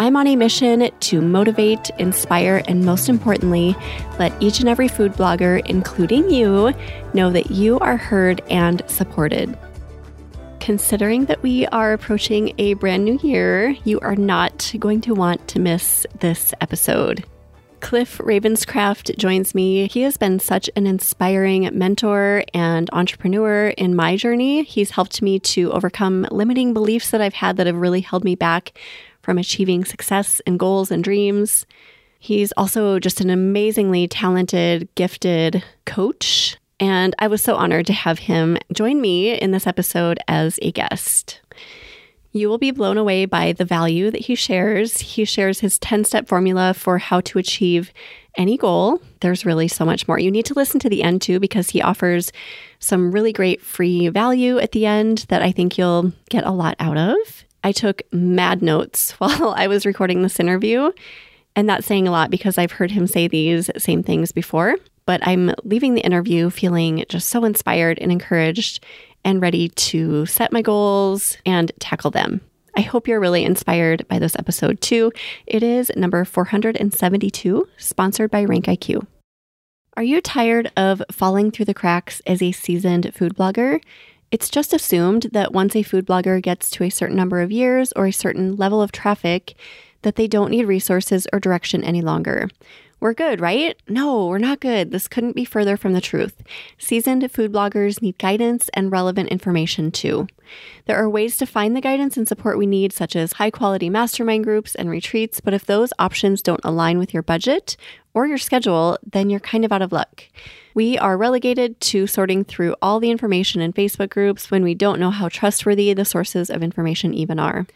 I'm on a mission to motivate, inspire, and most importantly, let each and every food blogger, including you, know that you are heard and supported. Considering that we are approaching a brand new year, you are not going to want to miss this episode. Cliff Ravenscraft joins me. He has been such an inspiring mentor and entrepreneur in my journey. He's helped me to overcome limiting beliefs that I've had that have really held me back from achieving success and goals and dreams. He's also just an amazingly talented, gifted coach. And I was so honored to have him join me in this episode as a guest. You will be blown away by the value that he shares. He shares his 10 step formula for how to achieve any goal. There's really so much more. You need to listen to the end too, because he offers some really great free value at the end that I think you'll get a lot out of. I took mad notes while I was recording this interview. And that's saying a lot because I've heard him say these same things before. But I'm leaving the interview feeling just so inspired and encouraged and ready to set my goals and tackle them. I hope you're really inspired by this episode too. It is number 472, sponsored by Rank IQ. Are you tired of falling through the cracks as a seasoned food blogger? It's just assumed that once a food blogger gets to a certain number of years or a certain level of traffic, that they don't need resources or direction any longer. We're good, right? No, we're not good. This couldn't be further from the truth. Seasoned food bloggers need guidance and relevant information too. There are ways to find the guidance and support we need, such as high quality mastermind groups and retreats, but if those options don't align with your budget or your schedule, then you're kind of out of luck. We are relegated to sorting through all the information in Facebook groups when we don't know how trustworthy the sources of information even are.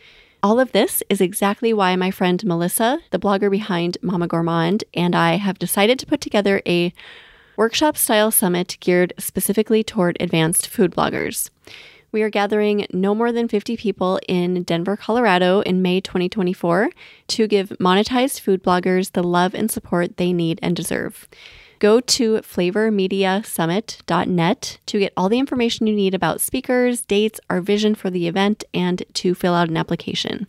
All of this is exactly why my friend Melissa, the blogger behind Mama Gourmand, and I have decided to put together a workshop style summit geared specifically toward advanced food bloggers. We are gathering no more than 50 people in Denver, Colorado in May 2024 to give monetized food bloggers the love and support they need and deserve. Go to flavormediasummit.net to get all the information you need about speakers, dates, our vision for the event, and to fill out an application.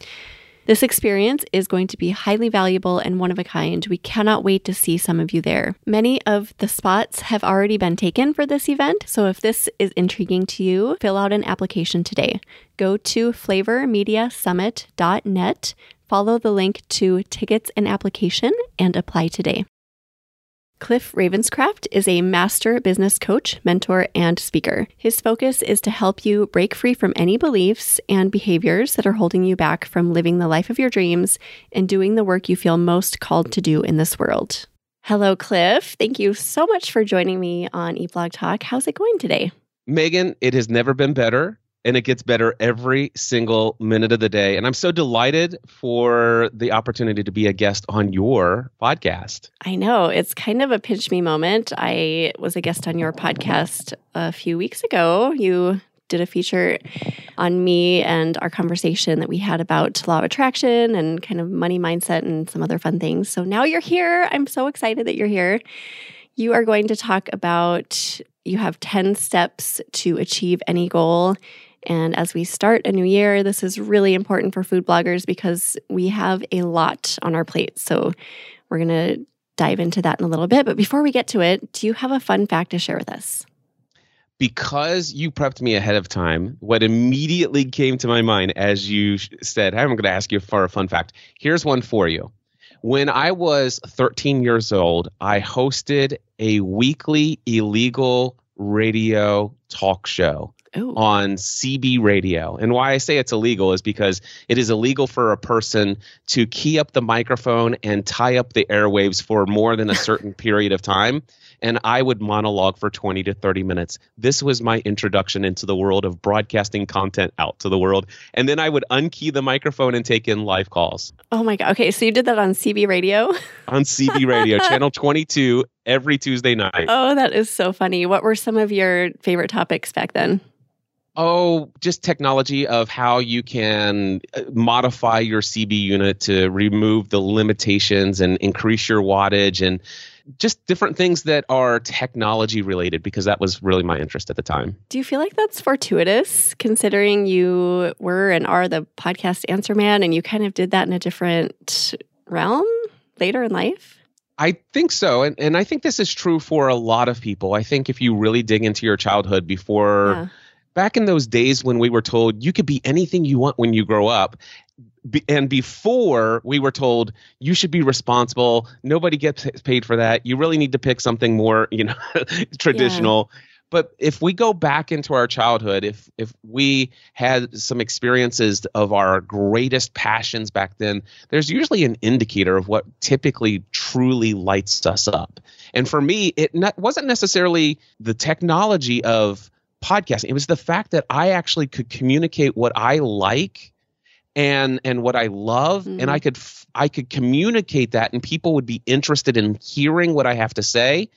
This experience is going to be highly valuable and one of a kind. We cannot wait to see some of you there. Many of the spots have already been taken for this event, so if this is intriguing to you, fill out an application today. Go to flavormediasummit.net, follow the link to tickets and application, and apply today. Cliff Ravenscraft is a master business coach, mentor, and speaker. His focus is to help you break free from any beliefs and behaviors that are holding you back from living the life of your dreams and doing the work you feel most called to do in this world. Hello, Cliff. Thank you so much for joining me on Eat Blog Talk. How's it going today? Megan, it has never been better and it gets better every single minute of the day. And I'm so delighted for the opportunity to be a guest on your podcast. I know it's kind of a pinch me moment. I was a guest on your podcast a few weeks ago. You did a feature on me and our conversation that we had about law of attraction and kind of money mindset and some other fun things. So now you're here. I'm so excited that you're here. You are going to talk about you have 10 steps to achieve any goal and as we start a new year, this is really important for food bloggers because we have a lot on our plate. So we're going to dive into that in a little bit. But before we get to it, do you have a fun fact to share with us? Because you prepped me ahead of time, what immediately came to my mind as you said, I'm going to ask you for a fun fact. Here's one for you. When I was 13 years old, I hosted a weekly illegal radio talk show Ooh. on CB radio. And why I say it's illegal is because it is illegal for a person to key up the microphone and tie up the airwaves for more than a certain period of time. And I would monologue for 20 to 30 minutes. This was my introduction into the world of broadcasting content out to the world. And then I would unkey the microphone and take in live calls. Oh my God. Okay. So you did that on CB radio? on CB radio, channel 22, every Tuesday night. Oh, that is so funny. What were some of your favorite topics back then? Oh, just technology of how you can uh, modify your CB unit to remove the limitations and increase your wattage and just different things that are technology related because that was really my interest at the time. Do you feel like that's fortuitous considering you were and are the podcast answer man and you kind of did that in a different realm later in life? I think so. And, and I think this is true for a lot of people. I think if you really dig into your childhood before. Yeah back in those days when we were told you could be anything you want when you grow up and before we were told you should be responsible nobody gets paid for that. You really need to pick something more you know traditional. Yeah. but if we go back into our childhood if if we had some experiences of our greatest passions back then there's usually an indicator of what typically truly lights us up. And for me it not, wasn't necessarily the technology of podcasting. It was the fact that I actually could communicate what I like and and what I love mm-hmm. and I could I could communicate that and people would be interested in hearing what I have to say.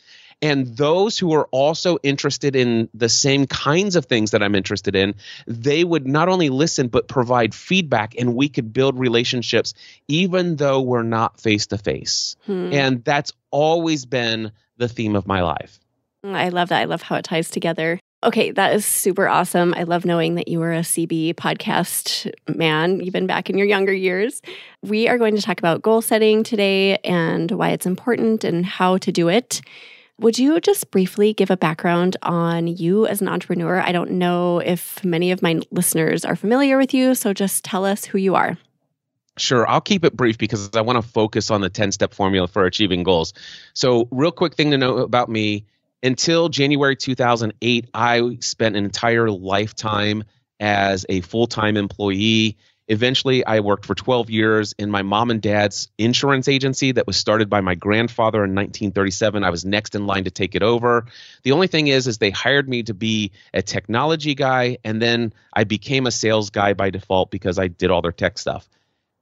And those who are also interested in the same kinds of things that I'm interested in they would not only listen but provide feedback and we could build relationships even though we're not face to face and that's always been the theme of my life. I love that. I love how it ties together Okay, that is super awesome. I love knowing that you were a CB podcast man, even back in your younger years. We are going to talk about goal setting today and why it's important and how to do it. Would you just briefly give a background on you as an entrepreneur? I don't know if many of my listeners are familiar with you, so just tell us who you are. Sure, I'll keep it brief because I want to focus on the 10 step formula for achieving goals. So, real quick thing to know about me until January 2008, I spent an entire lifetime as a full time employee. Eventually, I worked for 12 years in my mom and dad's insurance agency that was started by my grandfather in 1937. I was next in line to take it over. The only thing is, is they hired me to be a technology guy, and then I became a sales guy by default because I did all their tech stuff.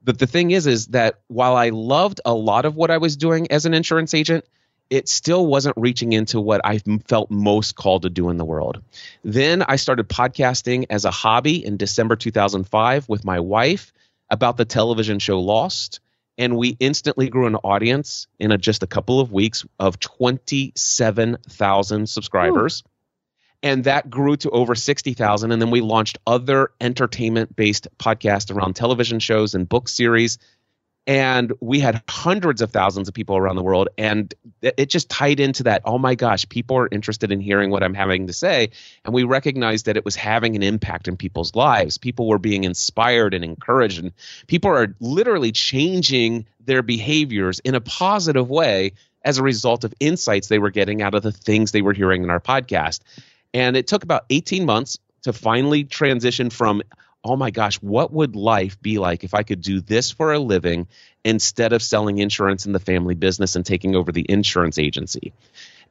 But the thing is, is that while I loved a lot of what I was doing as an insurance agent, it still wasn't reaching into what I felt most called to do in the world. Then I started podcasting as a hobby in December 2005 with my wife about the television show Lost. And we instantly grew an audience in a, just a couple of weeks of 27,000 subscribers. Ooh. And that grew to over 60,000. And then we launched other entertainment based podcasts around television shows and book series and we had hundreds of thousands of people around the world and it just tied into that oh my gosh people are interested in hearing what i'm having to say. And we recognized that it was having an impact in people's lives. People were being inspired and encouraged and people are literally changing their behaviors in a positive way as a result of insights they were getting out of the things they were hearing in our podcast. And it took about 18 months to finally transition from oh my gosh, what would life be like if I could do this for a living instead of selling insurance in the family business and taking over the insurance agency?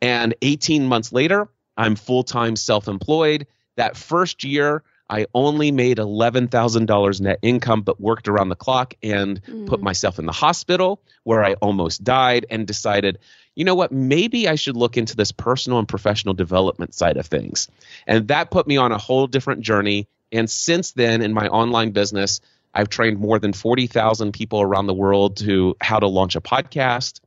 And 18 months later, I'm full time self employed. That first year, I only made $11,000 net income, but worked around the clock and mm. put myself in the hospital where I almost died and decided, you know what, maybe I should look into this personal and professional development side of things. And that put me on a whole different journey and since then, in my online business, I've trained more than 40,000 people around the world to how to launch a podcast.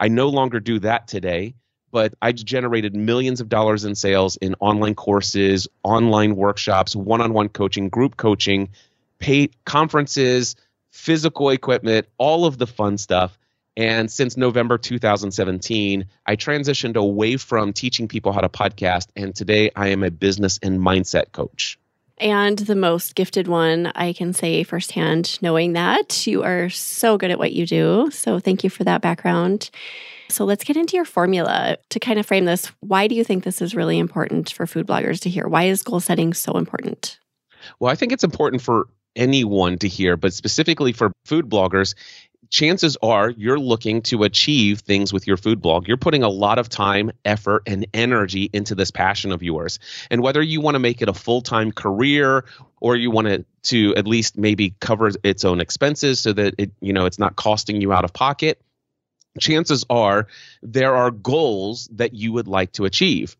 I no longer do that today, but I generated millions of dollars in sales in online courses, online workshops, one on one coaching, group coaching, paid conferences, physical equipment, all of the fun stuff. And since November 2017, I transitioned away from teaching people how to podcast. And today I am a business and mindset coach. And the most gifted one. I can say firsthand, knowing that you are so good at what you do. So, thank you for that background. So, let's get into your formula to kind of frame this. Why do you think this is really important for food bloggers to hear? Why is goal setting so important? Well, I think it's important for anyone to hear, but specifically for food bloggers, chances are you're looking to achieve things with your food blog. You're putting a lot of time, effort, and energy into this passion of yours. And whether you want to make it a full time career or you want it to at least maybe cover its own expenses so that it, you know, it's not costing you out of pocket, chances are there are goals that you would like to achieve.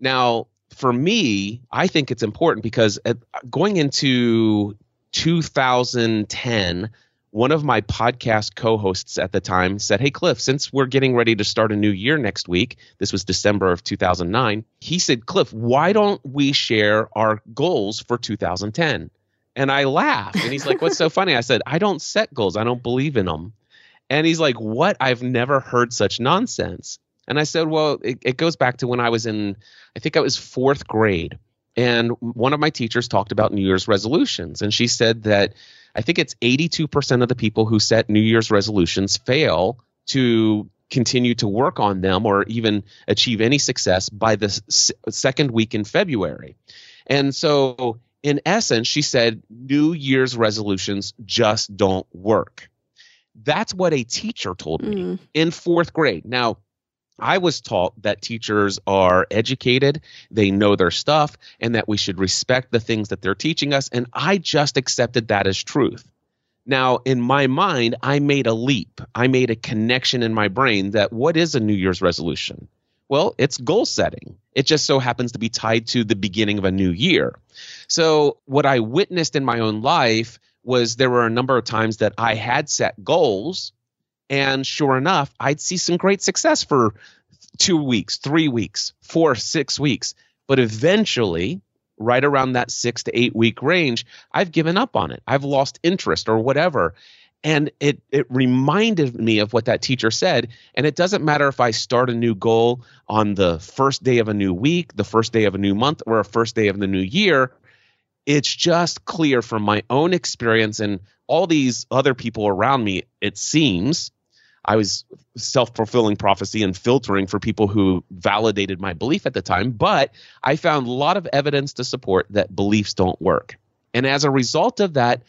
Now, for me, I think it's important because at, going into 2010, one of my podcast co-hosts at the time said, "Hey Cliff, since we're getting ready to start a new year next week, this was December of 2009. He said, "Cliff, why don't we share our goals for 2010?" And I laughed, and he's like, "What's so funny?" I said, "I don't set goals. I don't believe in them." And he's like, "What? I've never heard such nonsense." And I said, "Well, it, it goes back to when I was in, I think I was fourth grade." And one of my teachers talked about New Year's resolutions. And she said that I think it's 82% of the people who set New Year's resolutions fail to continue to work on them or even achieve any success by the s- second week in February. And so, in essence, she said New Year's resolutions just don't work. That's what a teacher told me mm. in fourth grade. Now, I was taught that teachers are educated, they know their stuff, and that we should respect the things that they're teaching us. And I just accepted that as truth. Now, in my mind, I made a leap. I made a connection in my brain that what is a New Year's resolution? Well, it's goal setting. It just so happens to be tied to the beginning of a new year. So, what I witnessed in my own life was there were a number of times that I had set goals and sure enough, I'd see some great success for two weeks, three weeks, four, six weeks. But eventually, right around that six to eight week range, I've given up on it. I've lost interest or whatever. And it it reminded me of what that teacher said. And it doesn't matter if I start a new goal on the first day of a new week, the first day of a new month, or a first day of the new year. It's just clear from my own experience and all these other people around me, it seems, I was self fulfilling prophecy and filtering for people who validated my belief at the time. But I found a lot of evidence to support that beliefs don't work. And as a result of that,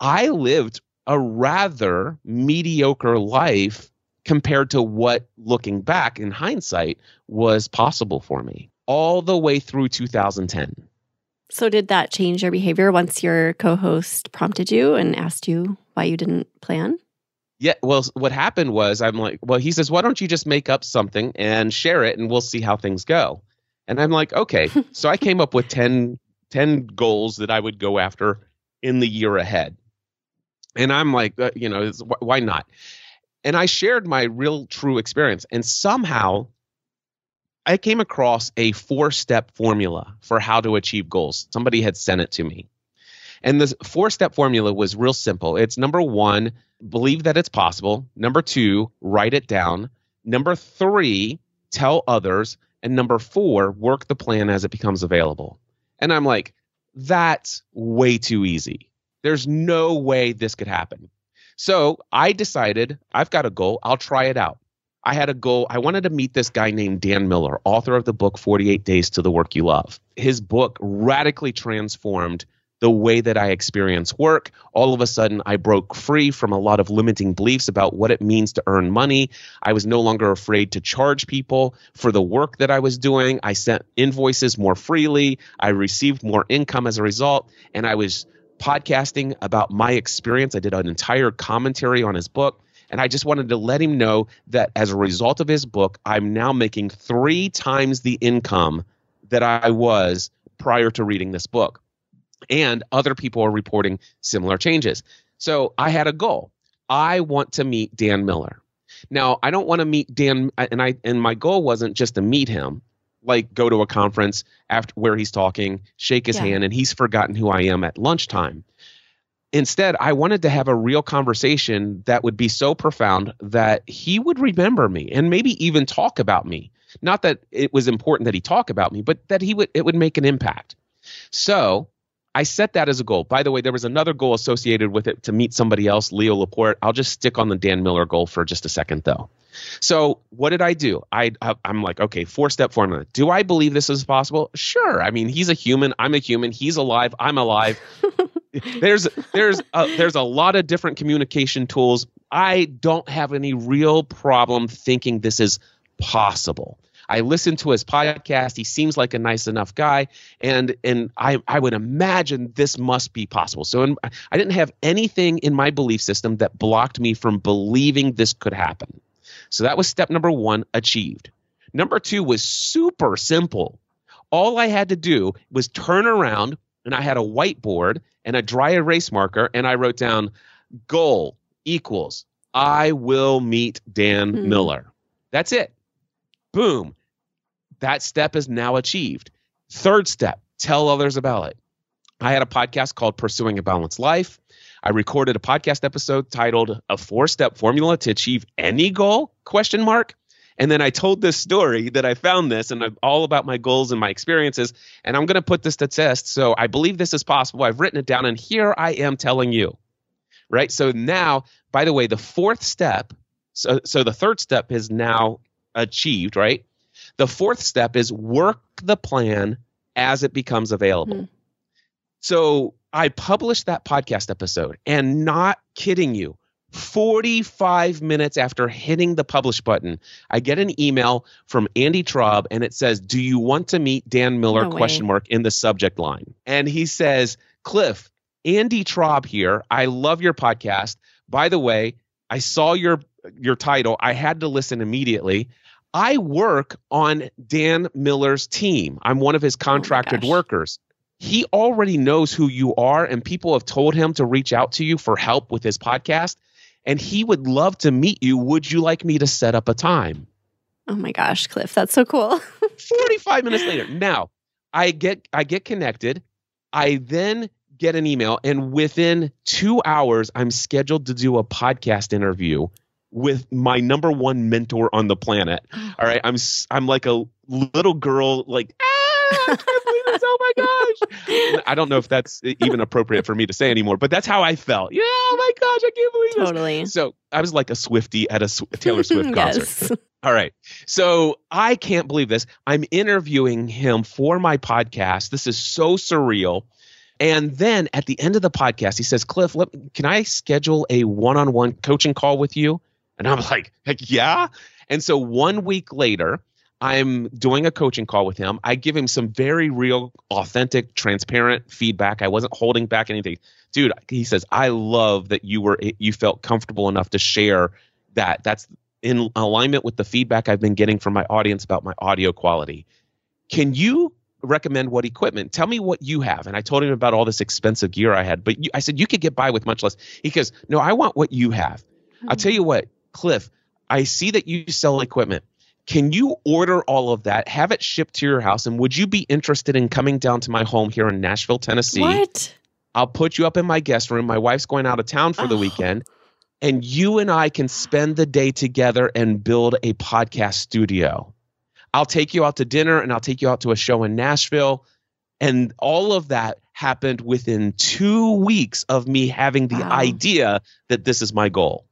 I lived a rather mediocre life compared to what, looking back in hindsight, was possible for me all the way through 2010. So, did that change your behavior once your co host prompted you and asked you why you didn't plan? Yeah well what happened was i'm like well he says why don't you just make up something and share it and we'll see how things go. And i'm like okay. So i came up with 10 10 goals that i would go after in the year ahead. And i'm like uh, you know why not? And i shared my real true experience and somehow i came across a four step formula for how to achieve goals. Somebody had sent it to me and the four step formula was real simple. It's number one, believe that it's possible. Number two, write it down. Number three, tell others. And number four, work the plan as it becomes available. And I'm like, that's way too easy. There's no way this could happen. So I decided I've got a goal. I'll try it out. I had a goal. I wanted to meet this guy named Dan Miller, author of the book 48 Days to the Work You Love. His book radically transformed the way that I experience work. All of a sudden, I broke free from a lot of limiting beliefs about what it means to earn money. I was no longer afraid to charge people for the work that I was doing. I sent invoices more freely. I received more income as a result. And I was podcasting about my experience. I did an entire commentary on his book. And I just wanted to let him know that as a result of his book, I'm now making three times the income that I was prior to reading this book and other people are reporting similar changes. So I had a goal. I want to meet Dan Miller. Now, I don't want to meet Dan and I and my goal wasn't just to meet him, like go to a conference after where he's talking, shake his yeah. hand and he's forgotten who I am at lunchtime. Instead, I wanted to have a real conversation that would be so profound that he would remember me and maybe even talk about me. Not that it was important that he talk about me, but that he would it would make an impact. So, I set that as a goal. By the way, there was another goal associated with it to meet somebody else, Leo Laporte. I'll just stick on the Dan Miller goal for just a second, though. So, what did I do? I I'm like, okay, four step formula. Do I believe this is possible? Sure. I mean, he's a human. I'm a human. He's alive. I'm alive. there's there's a, there's a lot of different communication tools. I don't have any real problem thinking this is possible. I listened to his podcast. He seems like a nice enough guy, and and I I would imagine this must be possible. So in, I didn't have anything in my belief system that blocked me from believing this could happen. So that was step number one achieved. Number two was super simple. All I had to do was turn around, and I had a whiteboard and a dry erase marker, and I wrote down goal equals I will meet Dan mm-hmm. Miller. That's it. Boom. That step is now achieved. Third step, tell others about it. I had a podcast called Pursuing a Balanced Life. I recorded a podcast episode titled A Four-Step Formula to Achieve Any Goal? question mark. And then I told this story that I found this and I'm all about my goals and my experiences and I'm going to put this to test. So I believe this is possible. I've written it down and here I am telling you. Right? So now, by the way, the fourth step so so the third step is now achieved, right? The fourth step is work the plan as it becomes available. Mm-hmm. So I published that podcast episode and not kidding you, 45 minutes after hitting the publish button, I get an email from Andy Traub and it says, "Do you want to meet Dan Miller?" No question mark in the subject line. And he says, "Cliff, Andy Traub here. I love your podcast. By the way, I saw your your title. I had to listen immediately. I work on Dan Miller's team. I'm one of his oh contracted oh workers. He already knows who you are, and people have told him to reach out to you for help with his podcast. And he would love to meet you. Would you like me to set up a time? Oh my gosh, Cliff, that's so cool. 45 minutes later. Now, I get I get connected. I then get an email, and within two hours, I'm scheduled to do a podcast interview with my number one mentor on the planet. All right, I'm I'm like a little girl, like ah, I can't believe this! Oh my gosh! I don't know if that's even appropriate for me to say anymore, but that's how I felt. Yeah, oh my gosh, I can't believe totally. this. Totally. So I was like a Swiftie at a, Taylor Swift concert. All right. So I can't believe this. I'm interviewing him for my podcast. This is so surreal. And then at the end of the podcast, he says, Cliff, let, can I schedule a one on one coaching call with you? And I'm like, heck yeah. And so one week later, I'm doing a coaching call with him. I give him some very real, authentic, transparent feedback. I wasn't holding back anything. Dude, he says, I love that you were you felt comfortable enough to share that. That's in alignment with the feedback I've been getting from my audience about my audio quality. Can you recommend what equipment? Tell me what you have. And I told him about all this expensive gear I had. But you, I said, you could get by with much less. He goes, no, I want what you have. I'll hmm. tell you what, Cliff, I see that you sell equipment. Can you order all of that, have it shipped to your house, and would you be interested in coming down to my home here in Nashville, Tennessee? What? I'll put you up in my guest room. My wife's going out of town for oh. the weekend, and you and I can spend the day together and build a podcast studio. I'll take you out to dinner and I'll take you out to a show in Nashville. And all of that happened within two weeks of me having the wow. idea that this is my goal.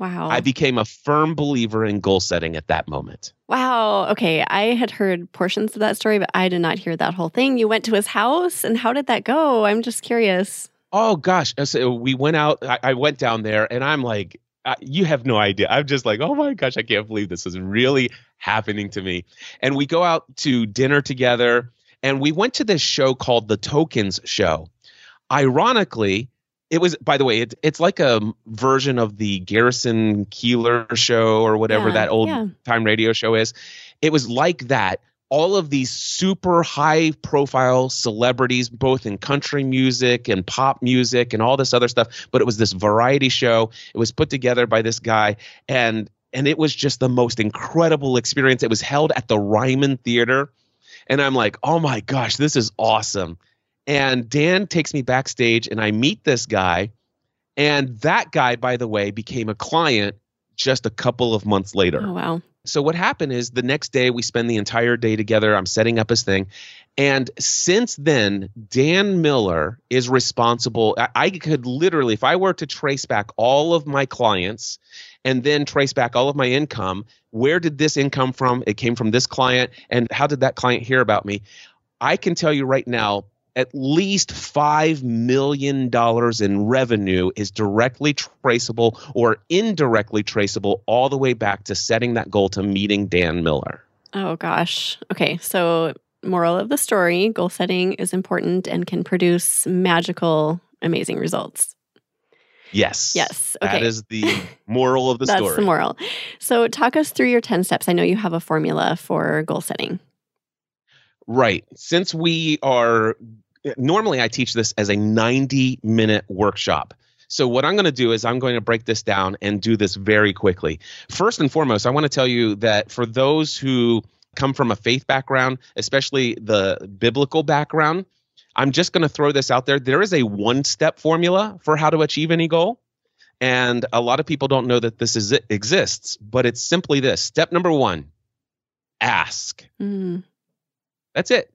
Wow. I became a firm believer in goal setting at that moment. Wow. Okay. I had heard portions of that story, but I did not hear that whole thing. You went to his house, and how did that go? I'm just curious. Oh, gosh. So we went out, I, I went down there, and I'm like, uh, you have no idea. I'm just like, oh my gosh, I can't believe this is really happening to me. And we go out to dinner together, and we went to this show called The Tokens Show. Ironically, it was by the way it, it's like a version of the garrison keillor show or whatever yeah, that old yeah. time radio show is. It was like that. All of these super high profile celebrities both in country music and pop music and all this other stuff but it was this variety show. It was put together by this guy and and it was just the most incredible experience. It was held at the ryman theater. And i'm like oh my gosh this is awesome and Dan takes me backstage and I meet this guy. And that guy, by the way, became a client just a couple of months later. Oh, wow. So what happened is the next day we spend the entire day together. I'm setting up his thing. And since then, Dan Miller is responsible. I, I could literally, if I were to trace back all of my clients and then trace back all of my income, where did this income from? It came from this client. And how did that client hear about me? I can tell you right now, at least $5 million in revenue is directly traceable or indirectly traceable all the way back to setting that goal to meeting Dan Miller. Oh, gosh. Okay. So, moral of the story goal setting is important and can produce magical, amazing results. Yes. Yes. Okay. That is the moral of the That's story. That's the moral. So, talk us through your 10 steps. I know you have a formula for goal setting. Right. Since we are normally I teach this as a 90 minute workshop. So what I'm going to do is I'm going to break this down and do this very quickly. First and foremost, I want to tell you that for those who come from a faith background, especially the biblical background, I'm just going to throw this out there. There is a one step formula for how to achieve any goal. And a lot of people don't know that this is, exists, but it's simply this step number one ask. Mm. That's it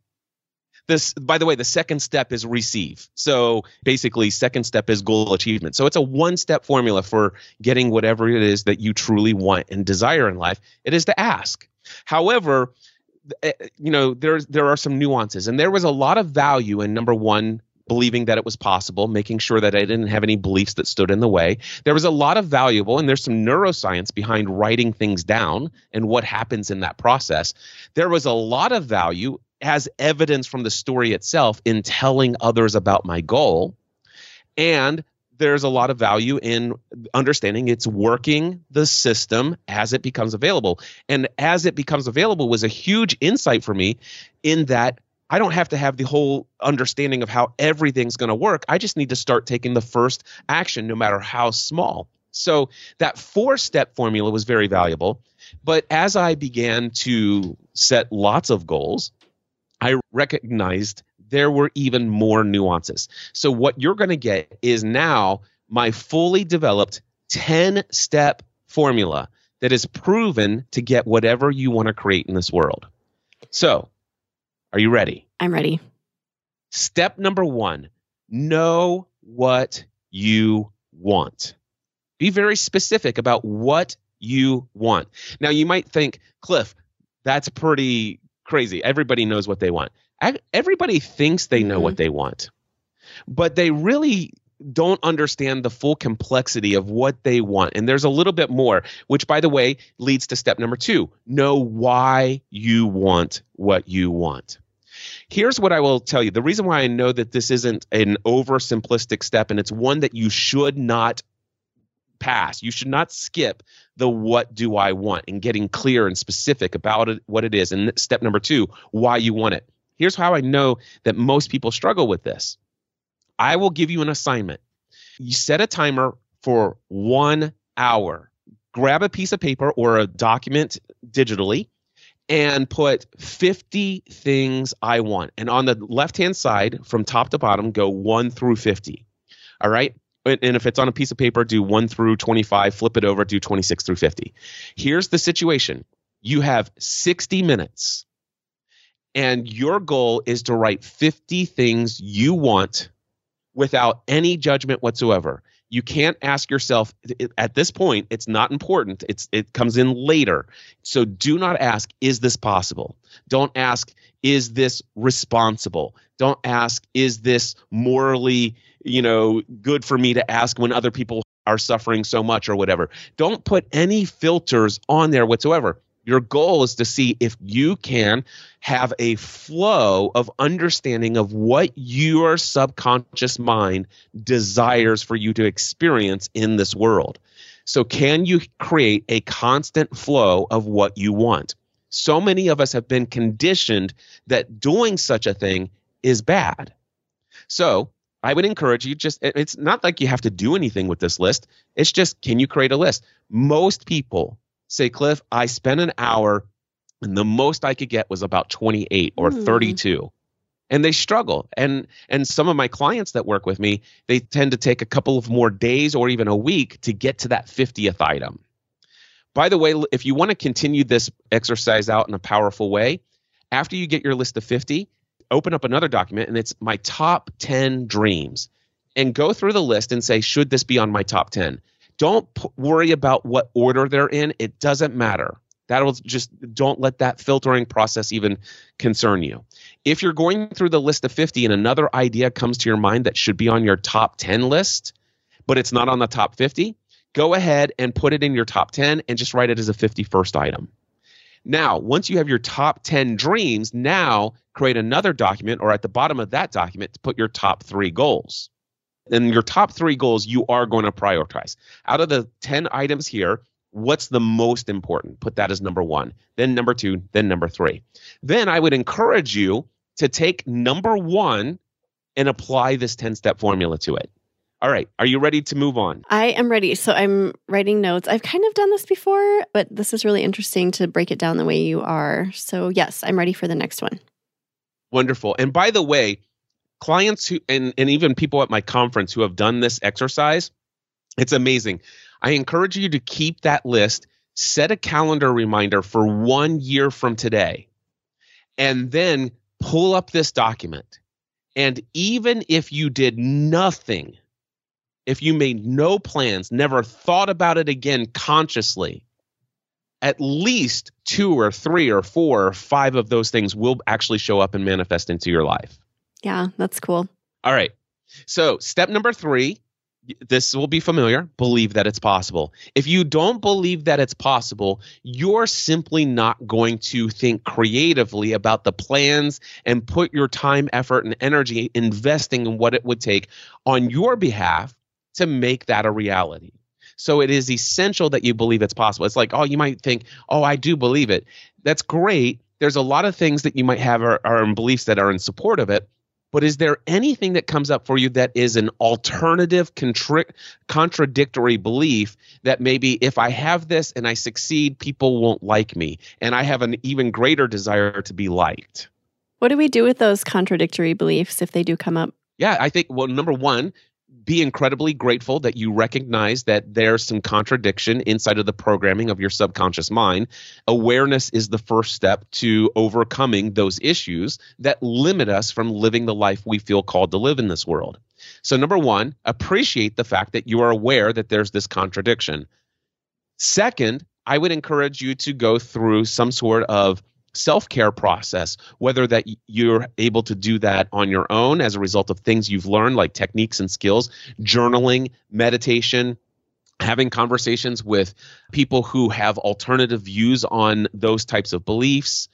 this by the way the second step is receive so basically second step is goal achievement so it's a one step formula for getting whatever it is that you truly want and desire in life it is to ask however eh, you know there's there are some nuances and there was a lot of value in number one believing that it was possible, making sure that I didn't have any beliefs that stood in the way. There was a lot of valuable, and there's some neuroscience behind writing things down and what happens in that process. There was a lot of value as evidence from the story itself in telling others about my goal. And there's a lot of value in understanding it's working the system as it becomes available. And as it becomes available was a huge insight for me in that I don't have to have the whole understanding of how everything's going to work. I just need to start taking the first action, no matter how small. So that four step formula was very valuable. But as I began to set lots of goals, I recognized there were even more nuances. So, what you're going to get is now my fully developed 10 step formula that is proven to get whatever you want to create in this world. So, are you ready? I'm ready. Step number one know what you want. Be very specific about what you want. Now, you might think, Cliff, that's pretty crazy. Everybody knows what they want. Everybody thinks they know mm-hmm. what they want, but they really don't understand the full complexity of what they want. And there's a little bit more, which, by the way, leads to step number two know why you want what you want. Here's what I will tell you the reason why I know that this isn't an oversimplistic step, and it's one that you should not pass. You should not skip the what do I want and getting clear and specific about it, what it is. And step number two, why you want it. Here's how I know that most people struggle with this. I will give you an assignment. You set a timer for one hour. Grab a piece of paper or a document digitally and put 50 things I want. And on the left hand side, from top to bottom, go 1 through 50. All right and if it's on a piece of paper, do 1 through 25, flip it over, do 26 through 50. Here's the situation you have 60 minutes, and your goal is to write 50 things you want without any judgment whatsoever. You can't ask yourself at this point, it's not important. It's it comes in later. So do not ask, is this possible? Don't ask, is this responsible? Don't ask, is this morally you know, good for me to ask when other people are suffering so much or whatever. Don't put any filters on there whatsoever. Your goal is to see if you can have a flow of understanding of what your subconscious mind desires for you to experience in this world. So, can you create a constant flow of what you want? So many of us have been conditioned that doing such a thing is bad. So, I would encourage you just it's not like you have to do anything with this list. It's just can you create a list? Most people say, Cliff, I spent an hour and the most I could get was about 28 or mm. 32. And they struggle. And and some of my clients that work with me, they tend to take a couple of more days or even a week to get to that 50th item. By the way, if you want to continue this exercise out in a powerful way, after you get your list of 50, open up another document and it's my top 10 dreams and go through the list and say, should this be on my top 10? Don't p- worry about what order they're in. It doesn't matter. That'll just don't let that filtering process even concern you. If you're going through the list of 50 and another idea comes to your mind that should be on your top 10 list, but it's not on the top 50, go ahead and put it in your top 10 and just write it as a 51st item. Now, once you have your top 10 dreams, now create another document or at the bottom of that document to put your top three goals. And your top three goals you are going to prioritize. Out of the 10 items here, what's the most important? Put that as number one, then number two, then number three. Then I would encourage you to take number one and apply this 10 step formula to it. All right. Are you ready to move on? I am ready. So I'm writing notes. I've kind of done this before, but this is really interesting to break it down the way you are. So, yes, I'm ready for the next one. Wonderful. And by the way, clients who and, and even people at my conference who have done this exercise, it's amazing. I encourage you to keep that list, set a calendar reminder for one year from today, and then pull up this document. And even if you did nothing, if you made no plans, never thought about it again consciously, at least two or three or four or five of those things will actually show up and manifest into your life. Yeah, that's cool. All right. So, step number three this will be familiar believe that it's possible. If you don't believe that it's possible, you're simply not going to think creatively about the plans and put your time, effort, and energy investing in what it would take on your behalf to make that a reality. So it is essential that you believe it's possible. It's like, oh, you might think, oh, I do believe it. That's great. There's a lot of things that you might have are, are in beliefs that are in support of it. But is there anything that comes up for you that is an alternative, contri- contradictory belief that maybe if I have this and I succeed, people won't like me, and I have an even greater desire to be liked? What do we do with those contradictory beliefs if they do come up? Yeah, I think, well, number one, be incredibly grateful that you recognize that there's some contradiction inside of the programming of your subconscious mind. Awareness is the first step to overcoming those issues that limit us from living the life we feel called to live in this world. So, number one, appreciate the fact that you are aware that there's this contradiction. Second, I would encourage you to go through some sort of self-care process whether that you're able to do that on your own as a result of things you've learned like techniques and skills journaling meditation having conversations with people who have alternative views on those types of beliefs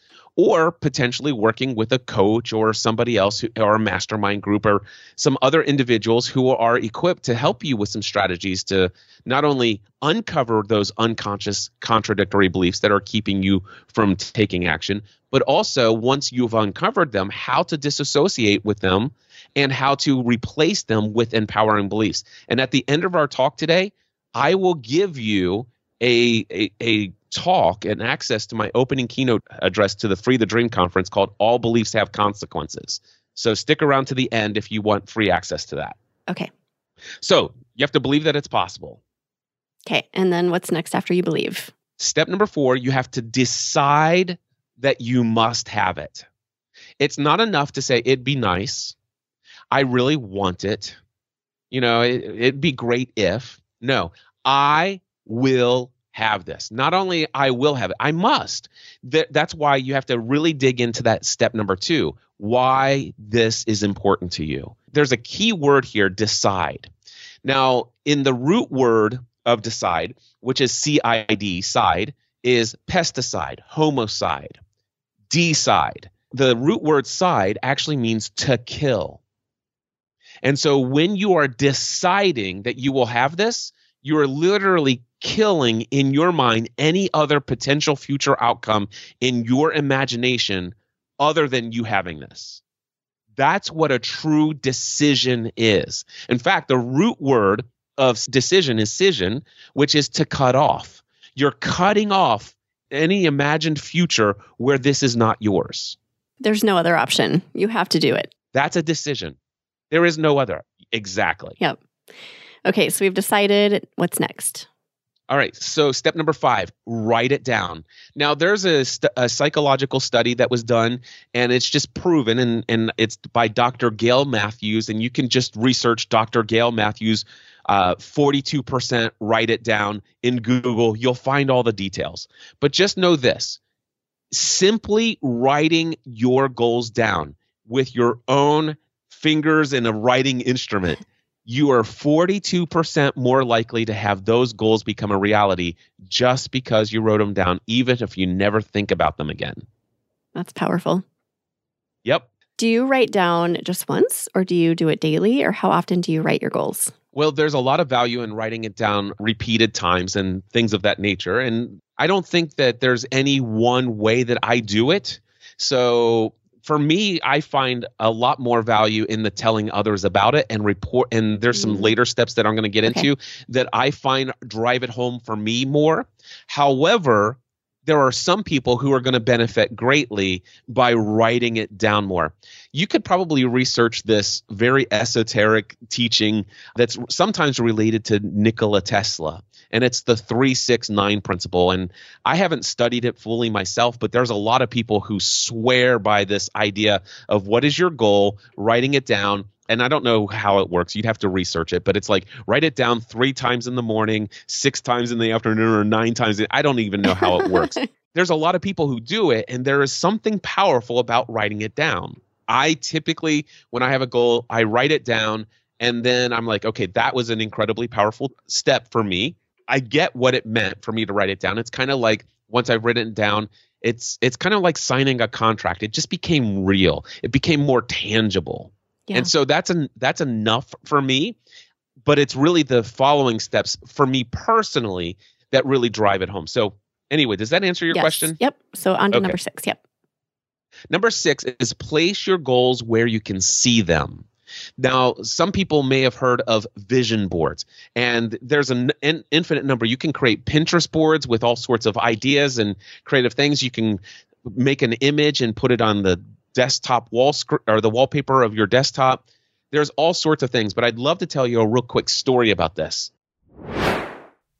or potentially working with a coach or somebody else who, or a mastermind group or some other individuals who are equipped to help you with some strategies to not only uncover those unconscious contradictory beliefs that are keeping you from taking action, but also once you've uncovered them, how to disassociate with them and how to replace them with empowering beliefs. And at the end of our talk today, I will give you a, a, a talk and access to my opening keynote address to the Free the Dream conference called All Beliefs Have Consequences. So stick around to the end if you want free access to that. Okay. So you have to believe that it's possible. Okay. And then what's next after you believe? Step number four, you have to decide that you must have it. It's not enough to say it'd be nice. I really want it. You know, it, it'd be great if. No, I will have this. Not only I will have it, I must. that's why you have to really dig into that step number two why this is important to you. There's a key word here decide. Now, in the root word of decide, which is CID, side, is pesticide, homicide, decide. The root word side actually means to kill. And so when you are deciding that you will have this, you are literally killing in your mind any other potential future outcome in your imagination other than you having this. That's what a true decision is. In fact, the root word of decision is scission, which is to cut off. You're cutting off any imagined future where this is not yours. There's no other option. You have to do it. That's a decision. There is no other. Exactly. Yep. Okay, so we've decided what's next. All right. So, step number five write it down. Now, there's a, st- a, psychological study that was done, and it's just proven, and, and it's by Dr. Gail Matthews. And you can just research Dr. Gail Matthews, uh, 42% write it down in Google. You'll find all the details. But just know this simply writing your goals down with your own fingers and a writing instrument you are 42% more likely to have those goals become a reality just because you wrote them down, even if you never think about them again. That's powerful. Yep. Do you write down just once or do you do it daily or how often do you write your goals? Well, there's a lot of value in writing it down repeated times and things of that nature. And I don't think that there's any one way that I do it. So for me, I find a lot more value in the telling others about it and report. And there's some mm. later steps that I'm going to get okay. into that I find drive it home for me more. However, there are some people who are going to benefit greatly by writing it down more. You could probably research this very esoteric teaching that's sometimes related to Nikola Tesla and it's the 369 principle. And I haven't studied it fully myself, but there's a lot of people who swear by this idea of what is your goal, writing it down. And I don't know how it works. You'd have to research it, but it's like write it down three times in the morning, six times in the afternoon, or nine times. I don't even know how it works. There's a lot of people who do it, and there is something powerful about writing it down. I typically, when I have a goal, I write it down and then I'm like, okay, that was an incredibly powerful step for me. I get what it meant for me to write it down. It's kind of like once I've written it down, it's it's kind of like signing a contract. It just became real. It became more tangible. Yeah. And so that's an that's enough for me. But it's really the following steps for me personally that really drive it home. So anyway, does that answer your yes. question? Yep. So on to okay. number six. Yep. Number six is place your goals where you can see them. Now, some people may have heard of vision boards, and there's an, an infinite number. You can create Pinterest boards with all sorts of ideas and creative things. You can make an image and put it on the desktop wall sc- or the wallpaper of your desktop. There's all sorts of things, but I'd love to tell you a real quick story about this.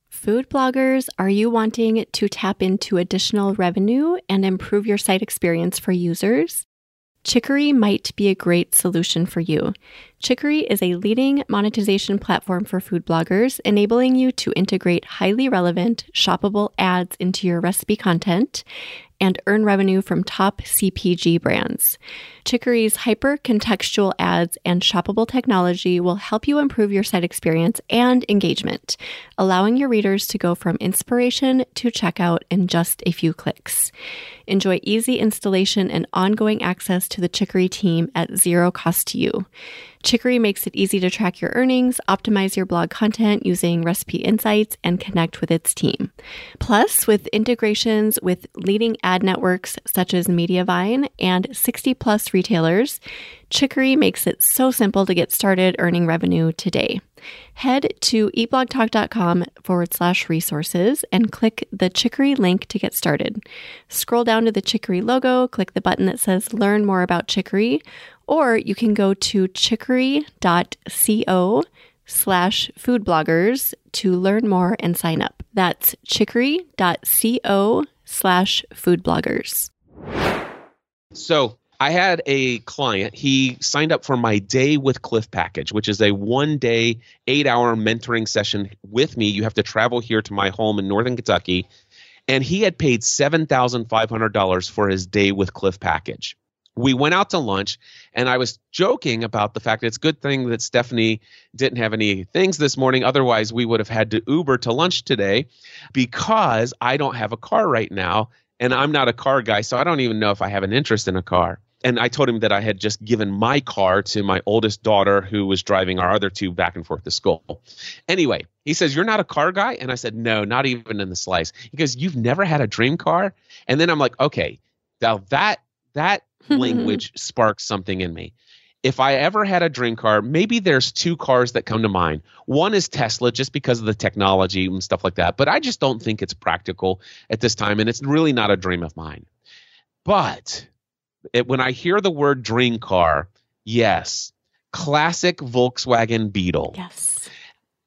Food bloggers, are you wanting to tap into additional revenue and improve your site experience for users? Chicory might be a great solution for you. Chicory is a leading monetization platform for food bloggers, enabling you to integrate highly relevant, shoppable ads into your recipe content and earn revenue from top CPG brands. Chicory's hyper contextual ads and shoppable technology will help you improve your site experience and engagement, allowing your readers to go from inspiration to checkout in just a few clicks. Enjoy easy installation and ongoing access to the Chicory team at zero cost to you. Chicory makes it easy to track your earnings, optimize your blog content using recipe insights, and connect with its team. Plus, with integrations with leading ad networks such as Mediavine and 60 plus retailers, Chicory makes it so simple to get started earning revenue today. Head to eatblogtalk.com forward slash resources and click the Chicory link to get started. Scroll down to the Chicory logo, click the button that says Learn More About Chicory, or you can go to chicory.co slash food bloggers to learn more and sign up. That's chicory.co slash food bloggers. So I had a client, he signed up for my Day with Cliff package, which is a one day, eight hour mentoring session with me. You have to travel here to my home in Northern Kentucky. And he had paid $7,500 for his Day with Cliff package we went out to lunch and i was joking about the fact that it's a good thing that stephanie didn't have any things this morning. Otherwise we would have had to uber to lunch today because i don't have a car right now and i'm not a car guy so i don't even know if i have an interest in a car. And i told him that i had just given my car to my oldest daughter who was driving our other two back and forth to school. Anyway he says you're not a car guy? And i said no not even in the slice he goes you've never had a dream car? And then i'm like okay now that that language sparks something in me. If I ever had a dream car, maybe there's two cars that come to mind. One is Tesla, just because of the technology and stuff like that. But I just don't think it's practical at this time, and it's really not a dream of mine. But it, when I hear the word dream car, yes, classic Volkswagen Beetle. Yes.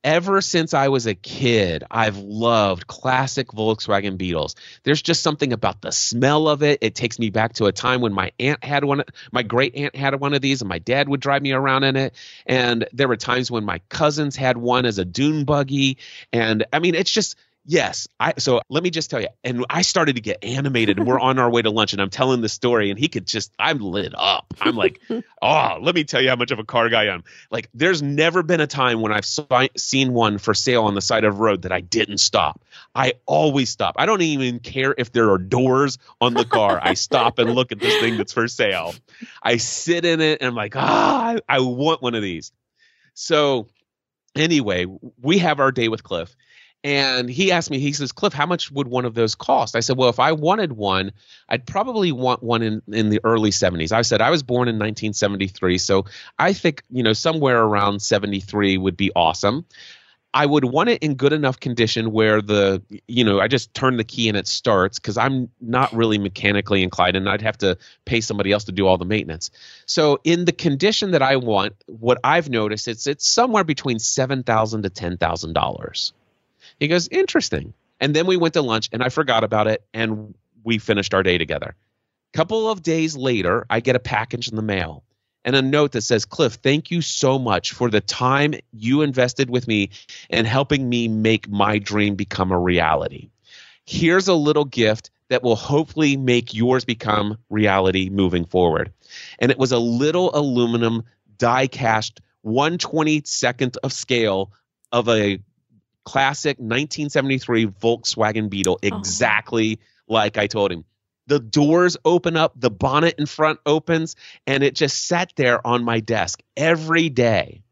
Ever since I was a kid, I've loved classic Volkswagen Beetles. There's just something about the smell of it. It takes me back to a time when my aunt had one, my great aunt had one of these, and my dad would drive me around in it. And there were times when my cousins had one as a dune buggy. And I mean, it's just, Yes. I so let me just tell you. And I started to get animated and we're on our way to lunch and I'm telling the story and he could just I'm lit up. I'm like, "Oh, let me tell you how much of a car guy I am." Like there's never been a time when I've seen one for sale on the side of the road that I didn't stop. I always stop. I don't even care if there are doors on the car. I stop and look at this thing that's for sale. I sit in it and I'm like, "Ah, I, I want one of these." So anyway, we have our day with Cliff and he asked me, he says, Cliff, how much would one of those cost? I said, well, if I wanted one, I'd probably want one in, in the early 70s. I said, I was born in 1973. So I think, you know, somewhere around 73 would be awesome. I would want it in good enough condition where the, you know, I just turn the key and it starts because I'm not really mechanically inclined and I'd have to pay somebody else to do all the maintenance. So in the condition that I want, what I've noticed it's it's somewhere between seven thousand to ten thousand dollars. He goes, interesting. And then we went to lunch and I forgot about it and we finished our day together. A couple of days later, I get a package in the mail and a note that says, Cliff, thank you so much for the time you invested with me and helping me make my dream become a reality. Here's a little gift that will hopefully make yours become reality moving forward. And it was a little aluminum die cast 122nd of scale of a classic 1973 Volkswagen Beetle, oh. exactly oh. like I told him. The doors open up, the bonnet in front opens, and it just sat there on my desk every day.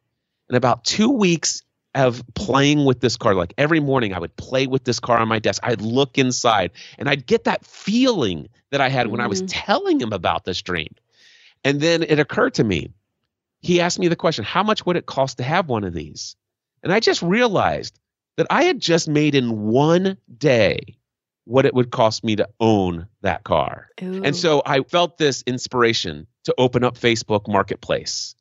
And about two weeks of playing with this car, like every morning I would play with this car on my desk. I'd look inside and I'd get that feeling that I had mm-hmm. when I was mm-hmm. telling him about this dream. And then it occurred to me, he asked me the question, how much would it cost to have one of these? And I just realized that I had just made in one day what it would cost me to own that car. Ooh. And so I felt this inspiration to open up Facebook Marketplace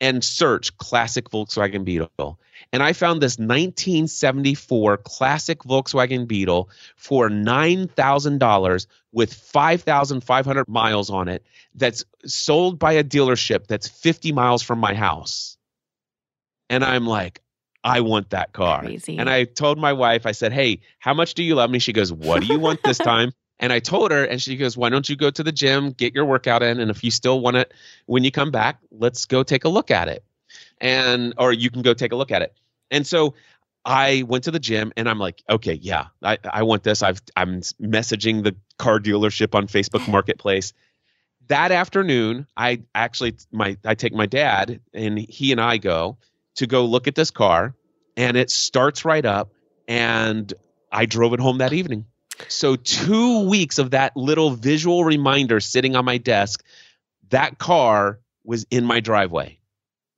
and search classic Volkswagen Beetle. And I found this 1974 classic Volkswagen Beetle for $9,000 with 5,500 miles on it that's sold by a dealership that's 50 miles from my house. And I'm like, I want that car. Crazy. And I told my wife, I said, Hey, how much do you love me? She goes, What do you want this time? And I told her, and she goes, Why don't you go to the gym, get your workout in? And if you still want it when you come back, let's go take a look at it. And, or you can go take a look at it. And so I went to the gym and I'm like, okay, yeah, I, I want this. I've, I'm messaging the car dealership on Facebook Marketplace. That afternoon, I actually, my, I take my dad and he and I go to go look at this car and it starts right up and I drove it home that evening. So 2 weeks of that little visual reminder sitting on my desk that car was in my driveway.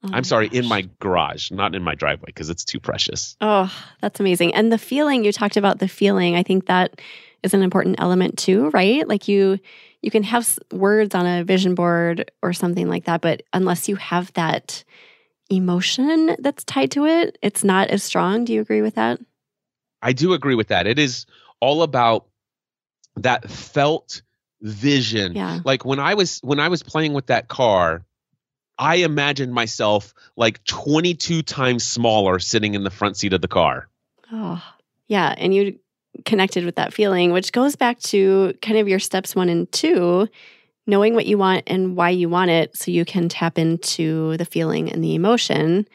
Oh I'm sorry, gosh. in my garage, not in my driveway because it's too precious. Oh, that's amazing. And the feeling you talked about the feeling, I think that is an important element too, right? Like you you can have words on a vision board or something like that, but unless you have that emotion that's tied to it, it's not as strong. Do you agree with that? I do agree with that. It is all about that felt vision. Yeah. Like when I was when I was playing with that car, I imagined myself like 22 times smaller sitting in the front seat of the car. Oh. Yeah, and you connected with that feeling, which goes back to kind of your steps 1 and 2 knowing what you want and why you want it so you can tap into the feeling and the emotion,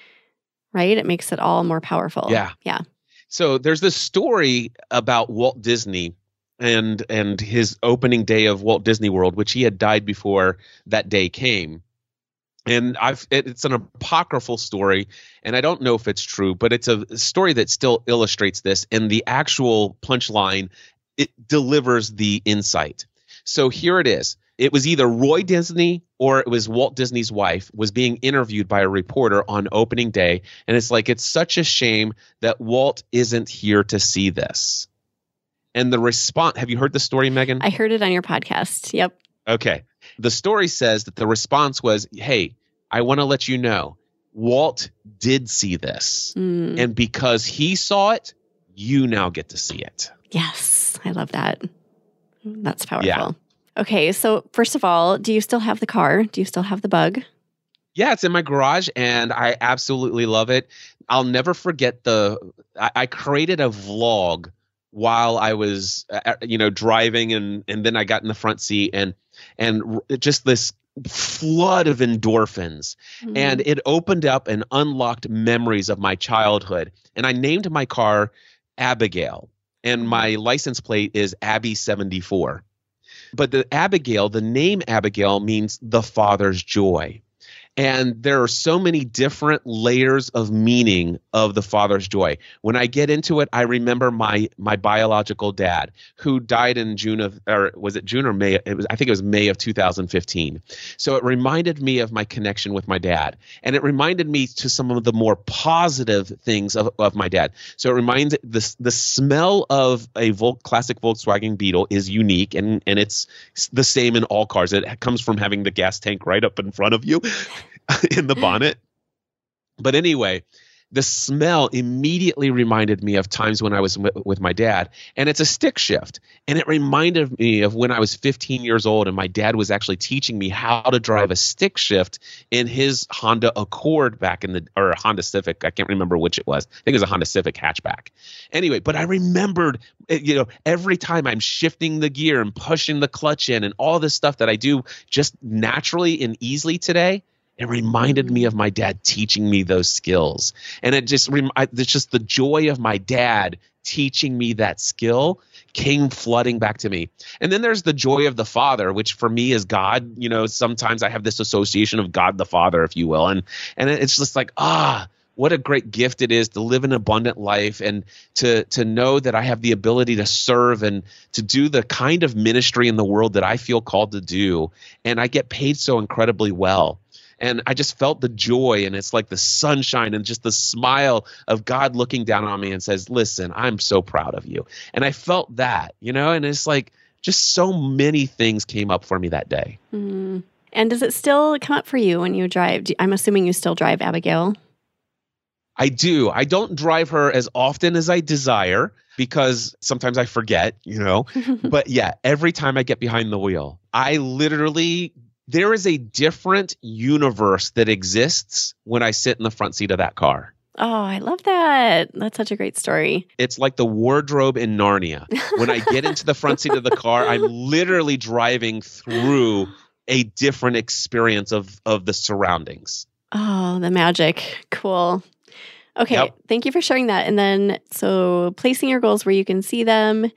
right? It makes it all more powerful. Yeah. Yeah. So there's this story about Walt Disney and and his opening day of Walt Disney World, which he had died before that day came. And I've it, it's an apocryphal story, and I don't know if it's true, but it's a story that still illustrates this. And the actual punchline it delivers the insight. So here it is it was either Roy Disney or it was Walt Disney's wife was being interviewed by a reporter on opening day and it's like it's such a shame that Walt isn't here to see this. And the response have you heard the story Megan? I heard it on your podcast. Yep. Okay. The story says that the response was, "Hey, I want to let you know Walt did see this. Mm. And because he saw it, you now get to see it. Yes, I love that. That's powerful. Yeah. Okay, so first of all, do you still have the car? Do you still have the bug? Yeah, it's in my garage and I absolutely love it. I'll never forget the I, I created a vlog while I was uh, you know driving and and then I got in the front seat and and just this flood of endorphins Mm. and it opened up and unlocked memories of my childhood and i named my car abigail and my license plate is abby 74 but the abigail the name abigail means the father's joy and there are so many different layers of meaning of the father's joy. When i get into it i remember my my biological dad who died in june of or was it june or may? It was i think it was may of 2015 so it reminded me of my connection with my dad. And it reminded me to some of the more positive things of, of my dad. So it reminds the, the smell of a classic volkswagen beetle is unique and and it's the same in all cars. It comes from having the gas tank right up in front of you in the bonnet. But anyway, the smell immediately reminded me of times when I was with my dad, and it's a stick shift. And it reminded me of when I was 15 years old, and my dad was actually teaching me how to drive a stick shift in his Honda Accord back in the or Honda Civic. I can't remember which it was. I think it was a Honda Civic hatchback. Anyway, but I remembered, eh, you know, every time I'm shifting the gear and pushing the clutch in, and all this stuff that I do just naturally and easily today it reminded me of my dad teaching me those skills. And it just it's just the joy of my dad teaching me that skill came flooding back to me. And then there's the joy of the father which for me is god. You know sometimes i have this association of god the father if you will. And and it's just like ah what a great gift it is to live an abundant life and to to know that I have the ability to serve and to do the kind of ministry in the world that I feel called to do. And I get paid so incredibly well and I just felt the joy and it's like the sunshine and just the smile of God looking down on me and says, "Listen, I'm so proud of you." And I felt that, you know, and it's like just so many things came up for me that day. Mm. And does it still come up for you when you drive? Do- I'm assuming you still drive Abigail. I do. I don't drive her as often as I desire because sometimes I forget, you know. but yeah, every time I get behind the wheel, I literally there is a different universe that exists when I sit in the front seat of that car. Oh, I love that. That's such a great story. It's like the wardrobe in Narnia. When I get into the front seat of the car, I'm literally driving through a different experience of of the surroundings. Oh, the magic. Cool. Okay. Yep. Thank you for sharing that. And then, so placing your goals where you can see them.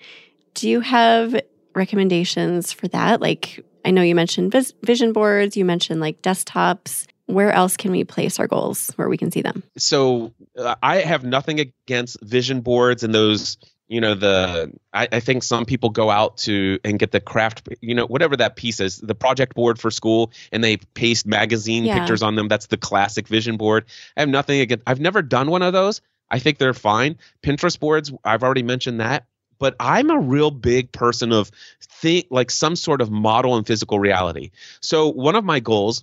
Do you have recommendations for that? Like, I know you mentioned vis- vision boards, you mentioned like desktops. Where else can we place our goals where we can see them? so uh, I have nothing against vision boards and those. You know the I, I think some people go out to and get the craft. You know whatever that piece is, the project board for school, and they paste magazine Yeah. pictures on them. That's the classic vision board. I have nothing against. I've never done one of those. I think they're fine. Pinterest boards. I've already mentioned that. But I'm a real big person of think like some sort of model in physical reality. So one of my goals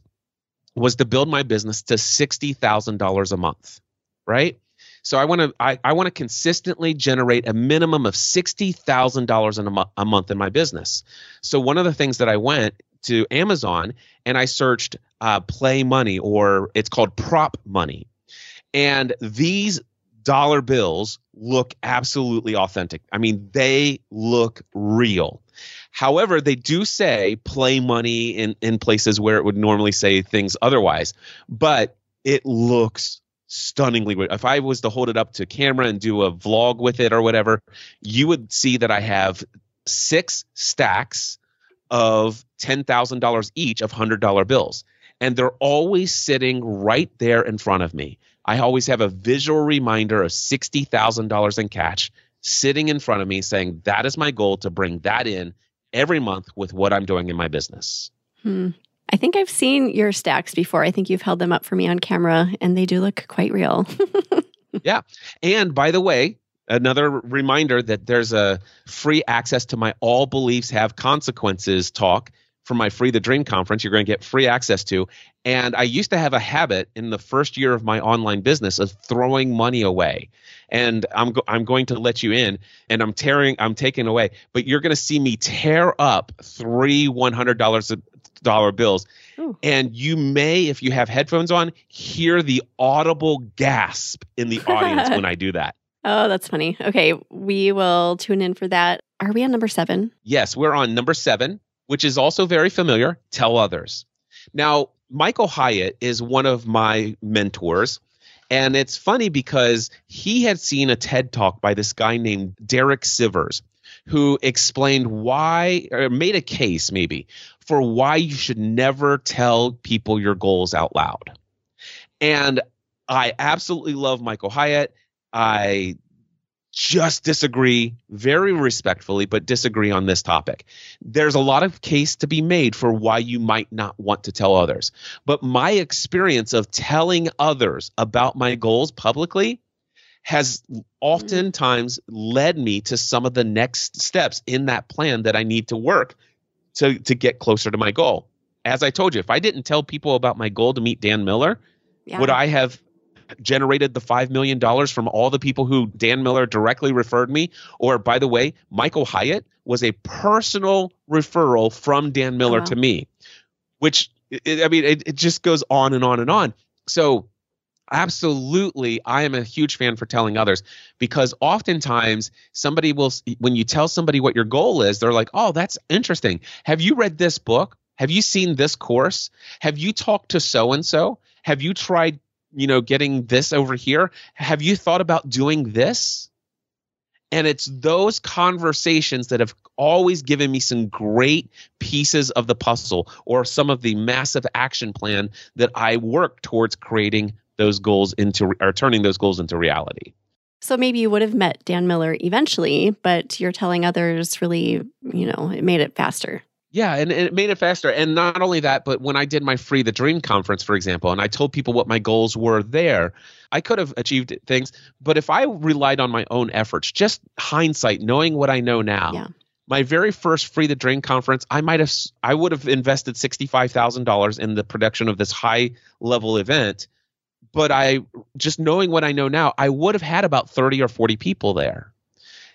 was to build my business to sixty thousand dollars a month, right? So I want to I, I want to consistently generate a minimum of sixty thousand dollars a month in my business. So one of the things that I went to Amazon and I searched uh, Play Money or it's called Prop Money, and these dollar bills look absolutely authentic. I mean, they look real. However, they do say play money in, in places where it would normally say things otherwise, but it looks stunningly good. If I was to hold it up to camera and do a vlog with it or whatever, you would see that I have six stacks of $10,000 each of $100 bills. And they're always sitting right there in front of me. I always have a visual reminder of $60,000 in cash sitting in front of me saying, that is my goal to bring that in every month with what I'm doing in my business. Hmm. I think I've seen your stacks before. I think you've held them up for me on camera and they do look quite real. Yeah. And by the way, another reminder that there's a free access to my All Beliefs Have Consequences talk from my Free the Dream conference, you're going to get free access to. And I used to have a habit in the first year of my online business of throwing money away. And I'm go- I'm going to let you in, and I'm tearing, I'm taking away. But you're going to see me tear up three one hundred dollars bills, Ooh. and you may, if you have headphones on, hear the audible gasp in the audience when I do that. Oh, that's funny. Okay, we will tune in for that. Are we on number seven? Yes, we're on number seven, which is also very familiar. Tell others. Now, Michael Hyatt is one of my mentors. And it's funny because he had seen a TED talk by this guy named Derek Sivers, who explained why, or made a case maybe, for why you should never tell people your goals out loud. And I absolutely love Michael Hyatt. I just disagree very respectfully, but disagree on this topic. There's a lot of case to be made for why you might not want to tell others. But my experience of telling others about my goals publicly has mm-hmm. oftentimes led me to some of the next steps in that plan that I need to work to, to get closer to my goal. As I told you, if I didn't tell people about my goal to meet Dan Miller, yeah. would I have generated the $5 million from all the people who Dan Miller directly referred me. Or, by the way, Michael Hyatt was a personal referral from Dan Miller to me, which, I mean, it, it just goes on and on and on. So, absolutely i am a huge fan for telling others because oftentimes somebody will when you tell somebody what your goal is they're like oh that's interesting. Have you read this book? Have you seen this course? Have you talked to so and so have you tried you know, getting this over here. Have you thought about doing this? And it's those conversations that have always given me some great pieces of the puzzle or some of the massive action plan that I work towards creating those goals into or turning those goals into reality. So maybe you would have met Dan Miller eventually, but you're telling others really, you know, it made it faster. Yeah, and, and, it made it faster. And not only that, but when I did my Free the Dream conference, for example, and I told people what my goals were there, I could have achieved things. But if I relied on my own efforts, just hindsight, knowing what I know now, yeah. my very first Free the Dream conference, I might have, I would have invested sixty-five thousand dollars in the production of this high-level event. But I, just knowing what I know now, I would have had about thirty or forty people there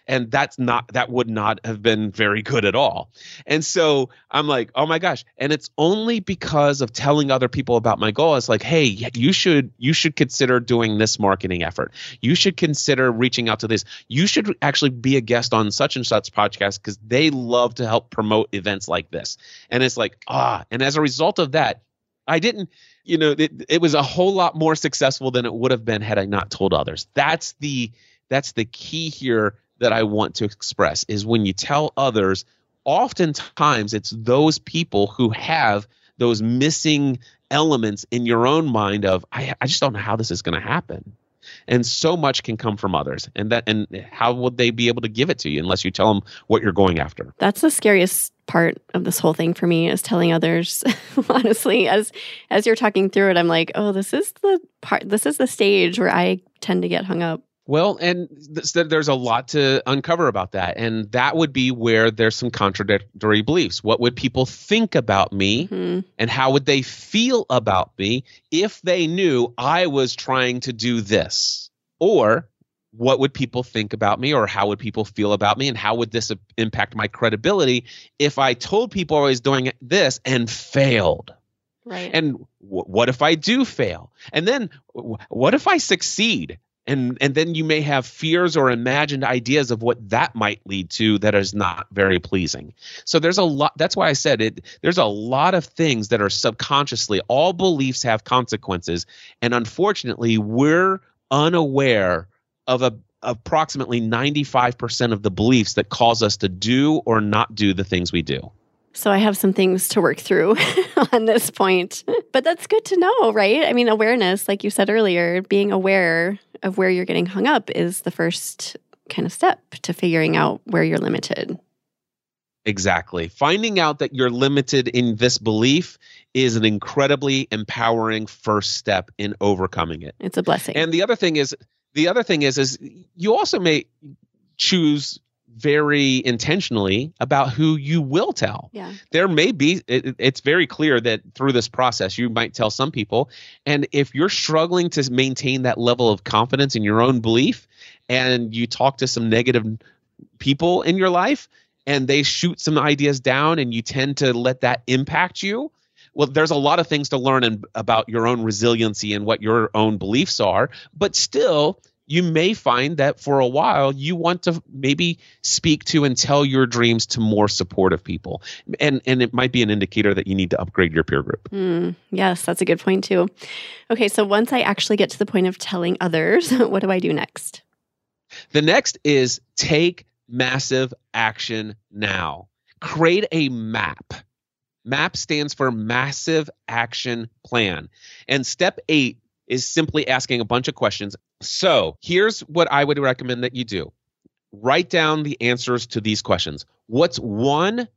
and that's not that would not have been very good at all. And so i'm like oh my gosh. And it's only because of telling other people about my goal. It's like hey you should you should consider doing this marketing effort. You should consider reaching out to this. You should actually be a guest on such and such podcast because they love to help promote events like this. And it's like ah and as a result of that i didn't you know it, it was a whole lot more successful than it would have been had i not told others. That's the that's the key here that I want to express is when you tell others, oftentimes it's those people who have those missing elements in your own mind of I, I just don't know how this is going to happen. And so much can come from others and that and how would they be able to give it to you unless you tell them what you're going after? That's the scariest part of this whole thing for me is telling others honestly as as you're talking through it i'm like oh this is the part this is the stage where i tend to get hung up well, and th- there's a lot to uncover about that. And that would be where there's some contradictory beliefs. What would people think about me? Mm-hmm. And how would they feel about me if they knew I was trying to do this? Or what would people think about me? Or how would people feel about me? And how would this impact my credibility if I told people I was doing this and failed? Right. And w- what if I do fail? And then w- what if I succeed? And and then you may have fears or imagined ideas of what that might lead to that is not very pleasing. So there's a lot that's why i said it there's a lot of things that are subconsciously all beliefs have consequences. And unfortunately we're unaware of a approximately 95% of the beliefs that cause us to do or not do the things we do. So I have some things to work through on this point. But that's good to know, right? I mean, awareness, like you said earlier, being aware of where you're getting hung up is the first kind of step to figuring out where you're limited. Exactly. Finding out that you're limited in this belief is an incredibly empowering first step in overcoming it. It's a blessing. And the other thing is the other thing is is you also may choose very intentionally about who you will tell. Yeah. There may be, it, it's very clear that through this process, you might tell some people. And if you're struggling to maintain that level of confidence in your own belief and you talk to some negative people in your life and they shoot some ideas down and you tend to let that impact you, well, there's a lot of things to learn in, about your own resiliency and what your own beliefs are, but still, you may find that for a while you want to maybe speak to and tell your dreams to more supportive people. And and it might be an indicator that you need to upgrade your peer group. Mm, yes that's a good point too. Okay so once i actually get to the point of telling others what do i do next? The next is take massive action now. Create a map. Map stands for massive action plan. And step 8 is simply asking a bunch of questions so here's what I would recommend that you do write down the answers to these questions. What's one,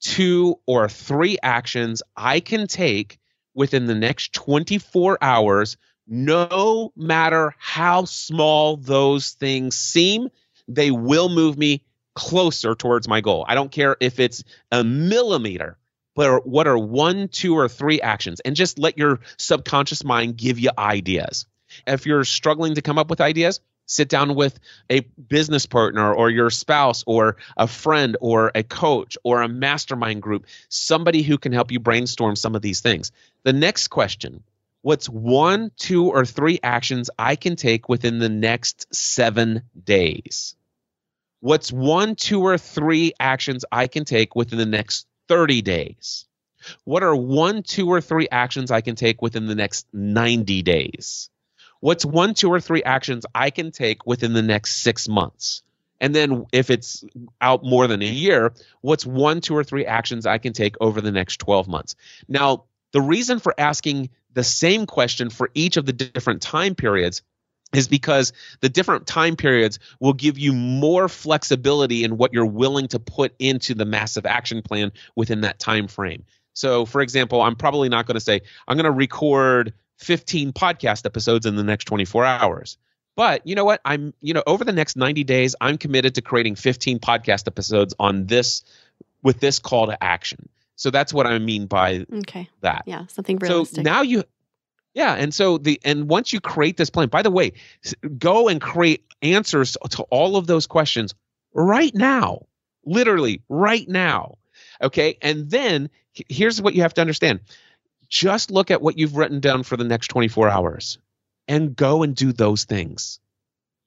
two, or three actions I can take within the next 24 hours, no matter how small those things seem? They will move me closer towards my goal. I don't care if it's a millimeter, but what are one, two, or three actions? And just let your subconscious mind give you ideas. If you're struggling to come up with ideas, sit down with a business partner or your spouse or a friend or a coach or a mastermind group, somebody who can help you brainstorm some of these things. The next question What's one, two, or three actions I can take within the next seven days? What's one, two, or three actions I can take within the next 30 days? What are one, two, or three actions I can take within the next 90 days? What's one, two, or three actions I can take within the next six months? And then if it's out more than a year, what's one, two, or three actions I can take over the next 12 months? Now, the reason for asking the same question for each of the different time periods is because the different time periods will give you more flexibility in what you're willing to put into the massive action plan within that time frame. So, for example, I'm probably not going to say I'm going to record 15 podcast episodes in the next 24 hours. But you know what? I'm, you know, over the next 90 days, I'm committed to creating 15 podcast episodes on this with this call to action. So that's what I mean by okay. that. Yeah, something realistic. So now you yeah, and so the and once you create this plan, by the way, go and create answers to all of those questions right now. Literally right now. Okay? And then here's what you have to understand just look at what you've written down for the next 24 hours and go and do those things.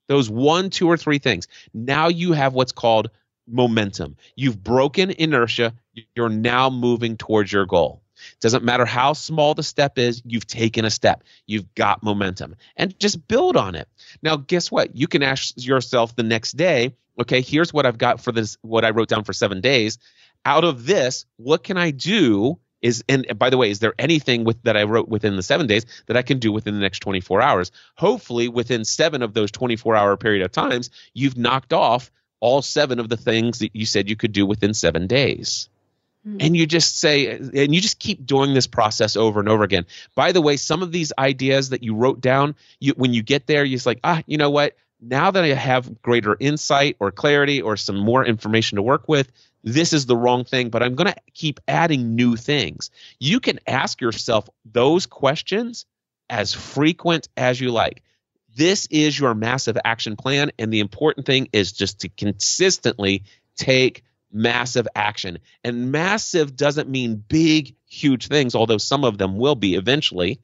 Those one, two, or three things. Now you have what's called momentum. You've broken inertia. You're now moving towards your goal. Doesn't matter how small the step is, you've taken a step. You've got momentum. And just build on it. Now, guess what? You can ask yourself the next day, okay, here's what I've got for this, what I wrote down for seven days. Out of this, what can I do is and by the way is there anything with that i wrote within the seven days that i can do within the next 24 hours? Hopefully within seven of those 24 hour period of times you've knocked off all seven of the things that you said you could do within seven days. Mm-hmm. and you just say and you just keep doing this process over and over again. By the way some of these ideas that you wrote down you when you get there you're just like ah you know what? Now that i have greater insight or clarity or some more information to work with this is the wrong thing, but I'm going to keep adding new things. You can ask yourself those questions as frequent as you like. This is your massive action plan. And the important thing is just to consistently take massive action. And massive doesn't mean big, huge things, although some of them will be eventually.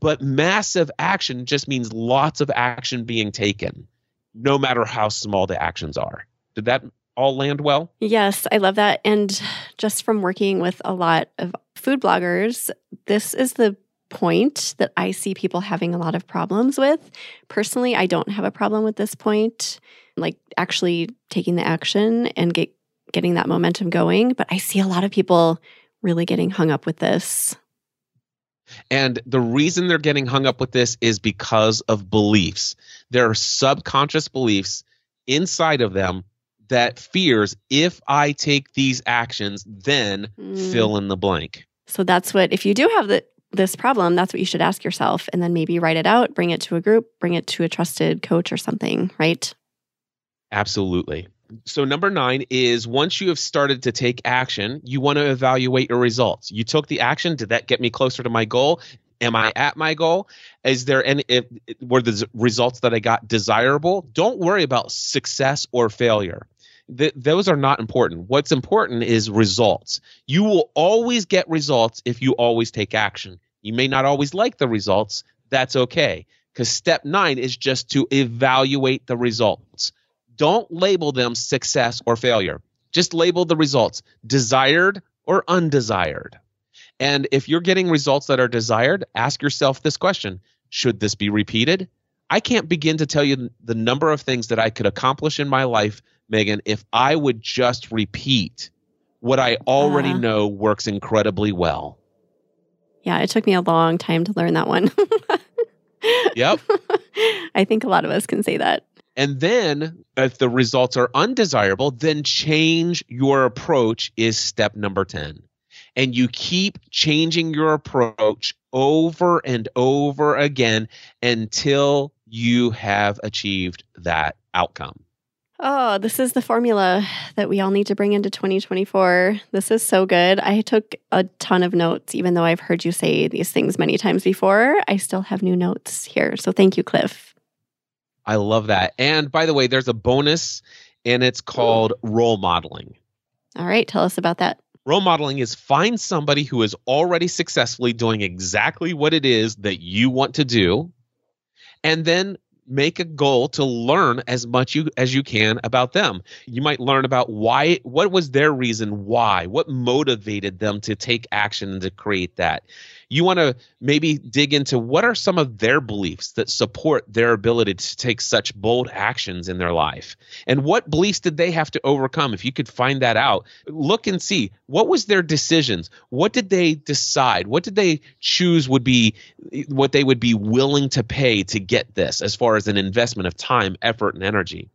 But massive action just means lots of action being taken, no matter how small the actions are. Did that all land well? Yes, I love that. And just from working with a lot of food bloggers, this is the point that I see people having a lot of problems with. Personally, I don't have a problem with this point, like actually taking the action and get getting that momentum going, but I see a lot of people really getting hung up with this. And the reason they're getting hung up with this is because of beliefs. There are subconscious beliefs inside of them that fears if I take these actions, then mm. fill in the blank. So that's what, if you do have the, this problem, that's what you should ask yourself and then maybe write it out, bring it to a group, bring it to a trusted coach or something, right? Absolutely. So, number nine is once you have started to take action, you want to evaluate your results. You took the action. Did that get me closer to my goal? Am I at my goal? Is there any, if, were the results that I got desirable? Don't worry about success or failure. Th- those are not important. What's important is results. You will always get results if you always take action. You may not always like the results. That's okay. Because step nine is just to evaluate the results. Don't label them success or failure. Just label the results desired or undesired. And if you're getting results that are desired, ask yourself this question Should this be repeated? I can't begin to tell you the number of things that I could accomplish in my life, Megan, if I would just repeat what I already uh, know works incredibly well. Yeah, it took me a long time to learn that one. yep. I think a lot of us can say that. And then, if the results are undesirable, then change your approach is step number 10. And you keep changing your approach over and over again until you have achieved that outcome. Oh, this is the formula that we all need to bring into 2024. This is so good. I took a ton of notes, even though I've heard you say these things many times before. I still have new notes here. So thank you, Cliff. I love that. And by the way, there's a bonus, and it's called role modeling. All right. Tell us about that. Role modeling is find somebody who is already successfully doing exactly what it is that you want to do, and then make a goal to learn as much you, as you can about them. You might learn about why, what was their reason why, what motivated them to take action and to create that you want to maybe dig into what are some of their beliefs that support their ability to take such bold actions in their life? And what beliefs did they have to overcome? If you could find that out look and see what was their decisions? What did they decide? What did they choose would be what they would be willing to pay to get this as far as an investment of time effort and energy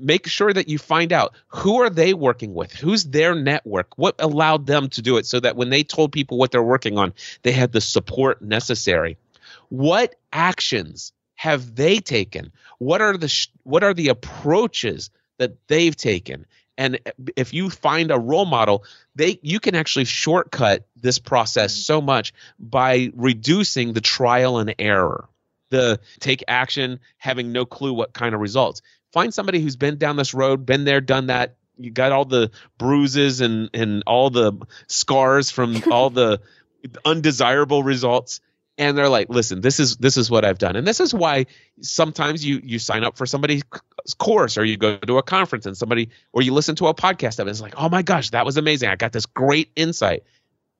make sure that you find out who are they working with who's their network what allowed them to do it so that when they told people what they're working on they had the support necessary. What actions have they taken? What are the what are the approaches that they've taken? And if you find a role model they you can actually shortcut this process so much by reducing the trial and error the take action having no clue what kind of results find somebody who's been down this road, been there, done that. You got all the bruises and and all the scars from all the undesirable results. And they're like listen this is this is what i've done. And this is why sometimes you you sign up for somebody's course or you go to a conference and somebody or you listen to a podcast of it. It's like oh my gosh that was amazing. I got this great insight.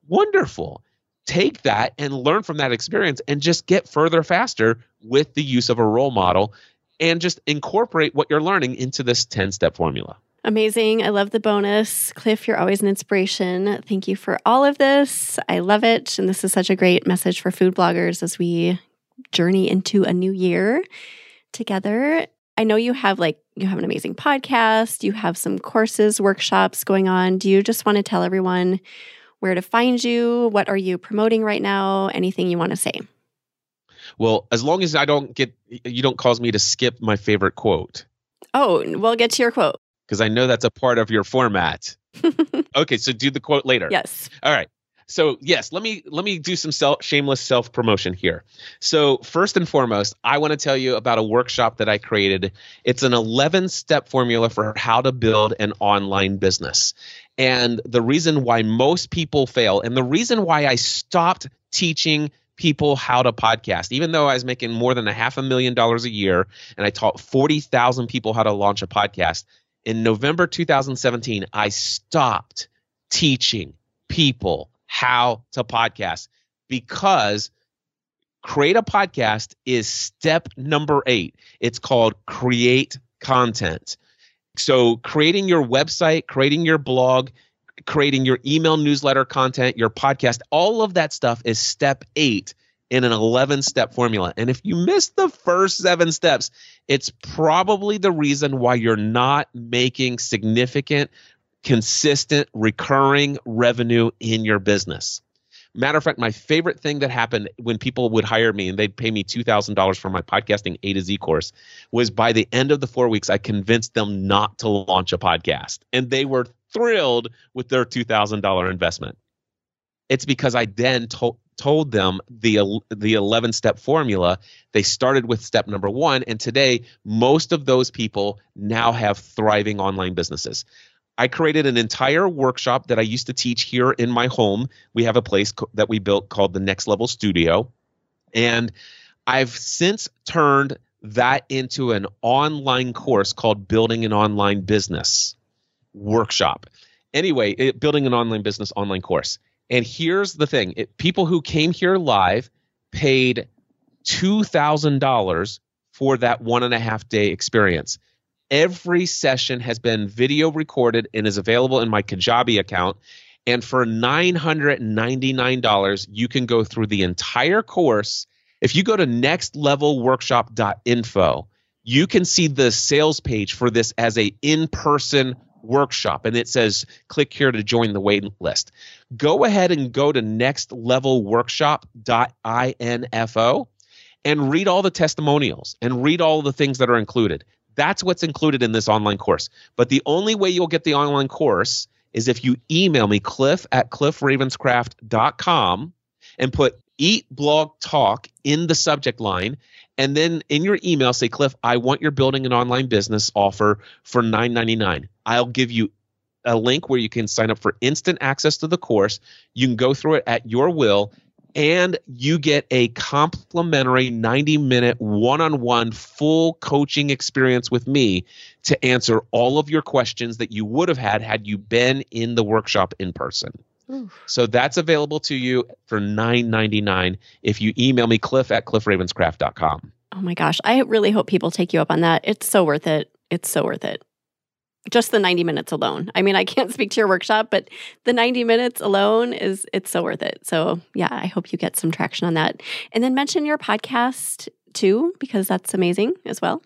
Wonderful. Take that and learn from that experience and just get further faster with the use of a role model and just incorporate what you're learning into this 10 step formula. Amazing. I love the bonus. Cliff, you're always an inspiration. Thank you for all of this. I love it. And this is such a great message for food bloggers as we journey into a new year together. I know you have like you have an amazing podcast, you have some courses, workshops going on. Do you just want to tell everyone where to find you? What are you promoting right now? Anything you want to say? Well, as long as I don't get, you don't cause me to skip my favorite quote. Oh, we'll get to your quote. Because I know that's a part of your format. okay, so do the quote later. Yes. All right. So yes, let me let me do some self, shameless self promotion here. So first and foremost, I want to tell you about a workshop that I created. It's an 11 step formula for how to build an online business. And the reason why most people fail, and the reason why I stopped teaching people how to podcast. Even though I was making more than a half a million dollars a year and I taught 40,000 people how to launch a podcast, in November 2017, I stopped teaching people how to podcast because create a podcast is step number eight. It's called create content. So, creating your website, creating your blog, creating your email newsletter content, your podcast, all of that stuff is step eight in an 11 step formula. And if you miss the first seven steps, it's probably the reason why you're not making significant, consistent, recurring revenue in your business. Matter of fact, my favorite thing that happened when people would hire me and they'd pay me $2,000 for my podcasting A to Z course was by the end of the four weeks, I convinced them not to launch a podcast. And they were thrilled with their $2,000 investment. It's because I then told told them the the 11 step formula they started with step number 1 and today most of those people now have thriving online businesses I created an entire workshop that I used to teach here in my home. We have a place co- that we built called the Next Level Studio. And I've since turned that into an online course called Building an Online Business Workshop. Anyway, it, building an online business online course. And here's the thing it, people who came here live paid $2,000 for that one and a half day experience. Every session has been video recorded and is available in my Kajabi account. And for $999, you can go through the entire course. If you go to nextlevelworkshop.info, you can see the sales page for this as a in-person workshop and it says click here to join the waiting list. Go ahead and go to nextlevelworkshop.info and read all the testimonials and read all the things that are included. That's what's included in this online course. But the only way you'll get the online course is if you email me, cliff at cliffravenscraft.com, and put eat blog talk in the subject line. And then in your email, say, Cliff, I want your building an online business offer for $9.99. I'll give you a link where you can sign up for instant access to the course. You can go through it at your will and you get a complimentary 90 minute one on one full coaching experience with me to answer all of your questions that you would have had had you been in the workshop in person. So that's available to you for $9.99 if you email me, cliff at cliffravenscraft.com. Oh my gosh. I really hope people take you up on that. It's so worth it. It's so worth it just the 90 minutes alone. I mean, I can't speak to your workshop, but the 90 minutes alone is it's so worth it. So, yeah, I hope you get some traction on that. And then mention your podcast too because that's amazing as well.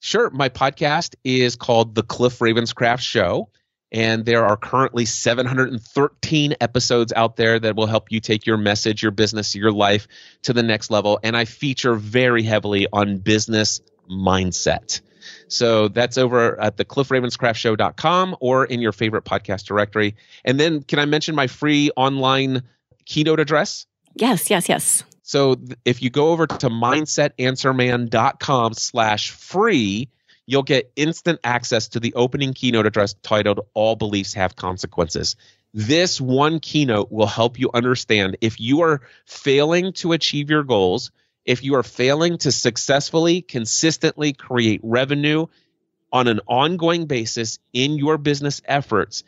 Sure, my podcast is called The Cliff Ravenscraft Show. And there are currently 713 episodes out there that will help you take your message, your business, your life to the next level. And I feature very heavily on business mindset. So that's over at the cliffravenscraftshow.com or in your favorite podcast directory. And then can I mention my free online keynote address? Yes, yes, yes. So if you go over to mindsetanswerman.com slash free, you'll get instant access to the opening keynote address titled All Beliefs Have Consequences. This one keynote will help you understand if you are failing to achieve your goals – if you are failing to successfully, consistently create revenue on an ongoing basis in your business efforts,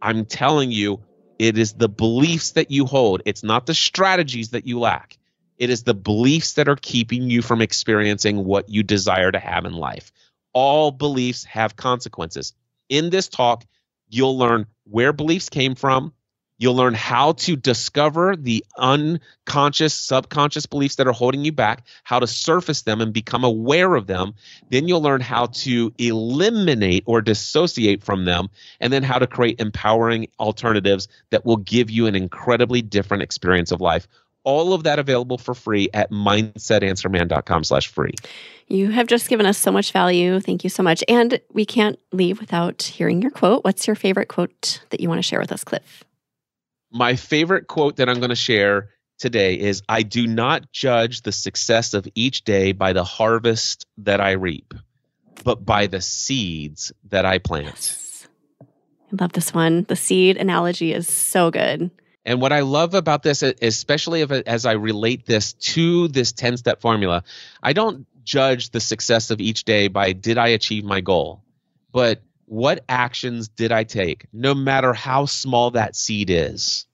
I'm telling you, it is the beliefs that you hold. It's not the strategies that you lack. It is the beliefs that are keeping you from experiencing what you desire to have in life. All beliefs have consequences. In this talk, you'll learn where beliefs came from, You'll learn how to discover the unconscious, subconscious beliefs that are holding you back, how to surface them and become aware of them. Then you'll learn how to eliminate or dissociate from them, and then how to create empowering alternatives that will give you an incredibly different experience of life. All of that available for free at mindsetanswerman.com slash free. You have just given us so much value. Thank you so much. And we can't leave without hearing your quote. What's your favorite quote that you want to share with us, Cliff? my favorite quote that I'm going to share today is I do not judge the success of each day by the harvest that I reap, but by the seeds that I plant. Yes. I love this one. The seed analogy is so good. And what I love about this, especially if, as I relate this to this 10 step formula, I don't judge the success of each day by did I achieve my goal, but what actions did I take, no matter how small that seed is?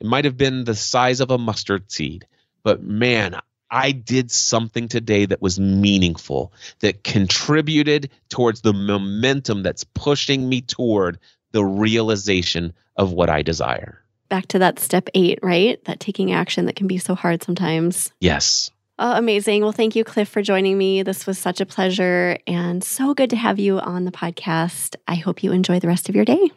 It might have been the size of a mustard seed, but man, I did something today that was meaningful, that contributed towards the momentum that's pushing me toward the realization of what I desire. Back to that step eight, right? That taking action that can be so hard sometimes. Yes. Oh, amazing. Well, thank you, Cliff, for joining me. This was such a pleasure and so good to have you on the podcast. I hope you enjoy the rest of your day.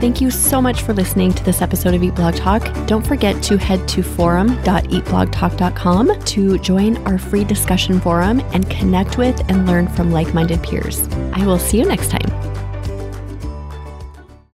Thank you so much for listening to this episode of Eat Blog Talk. Don't forget to head to forum.eatblogtalk.com to join our free discussion forum and connect with and learn from like minded peers. I will see you next time.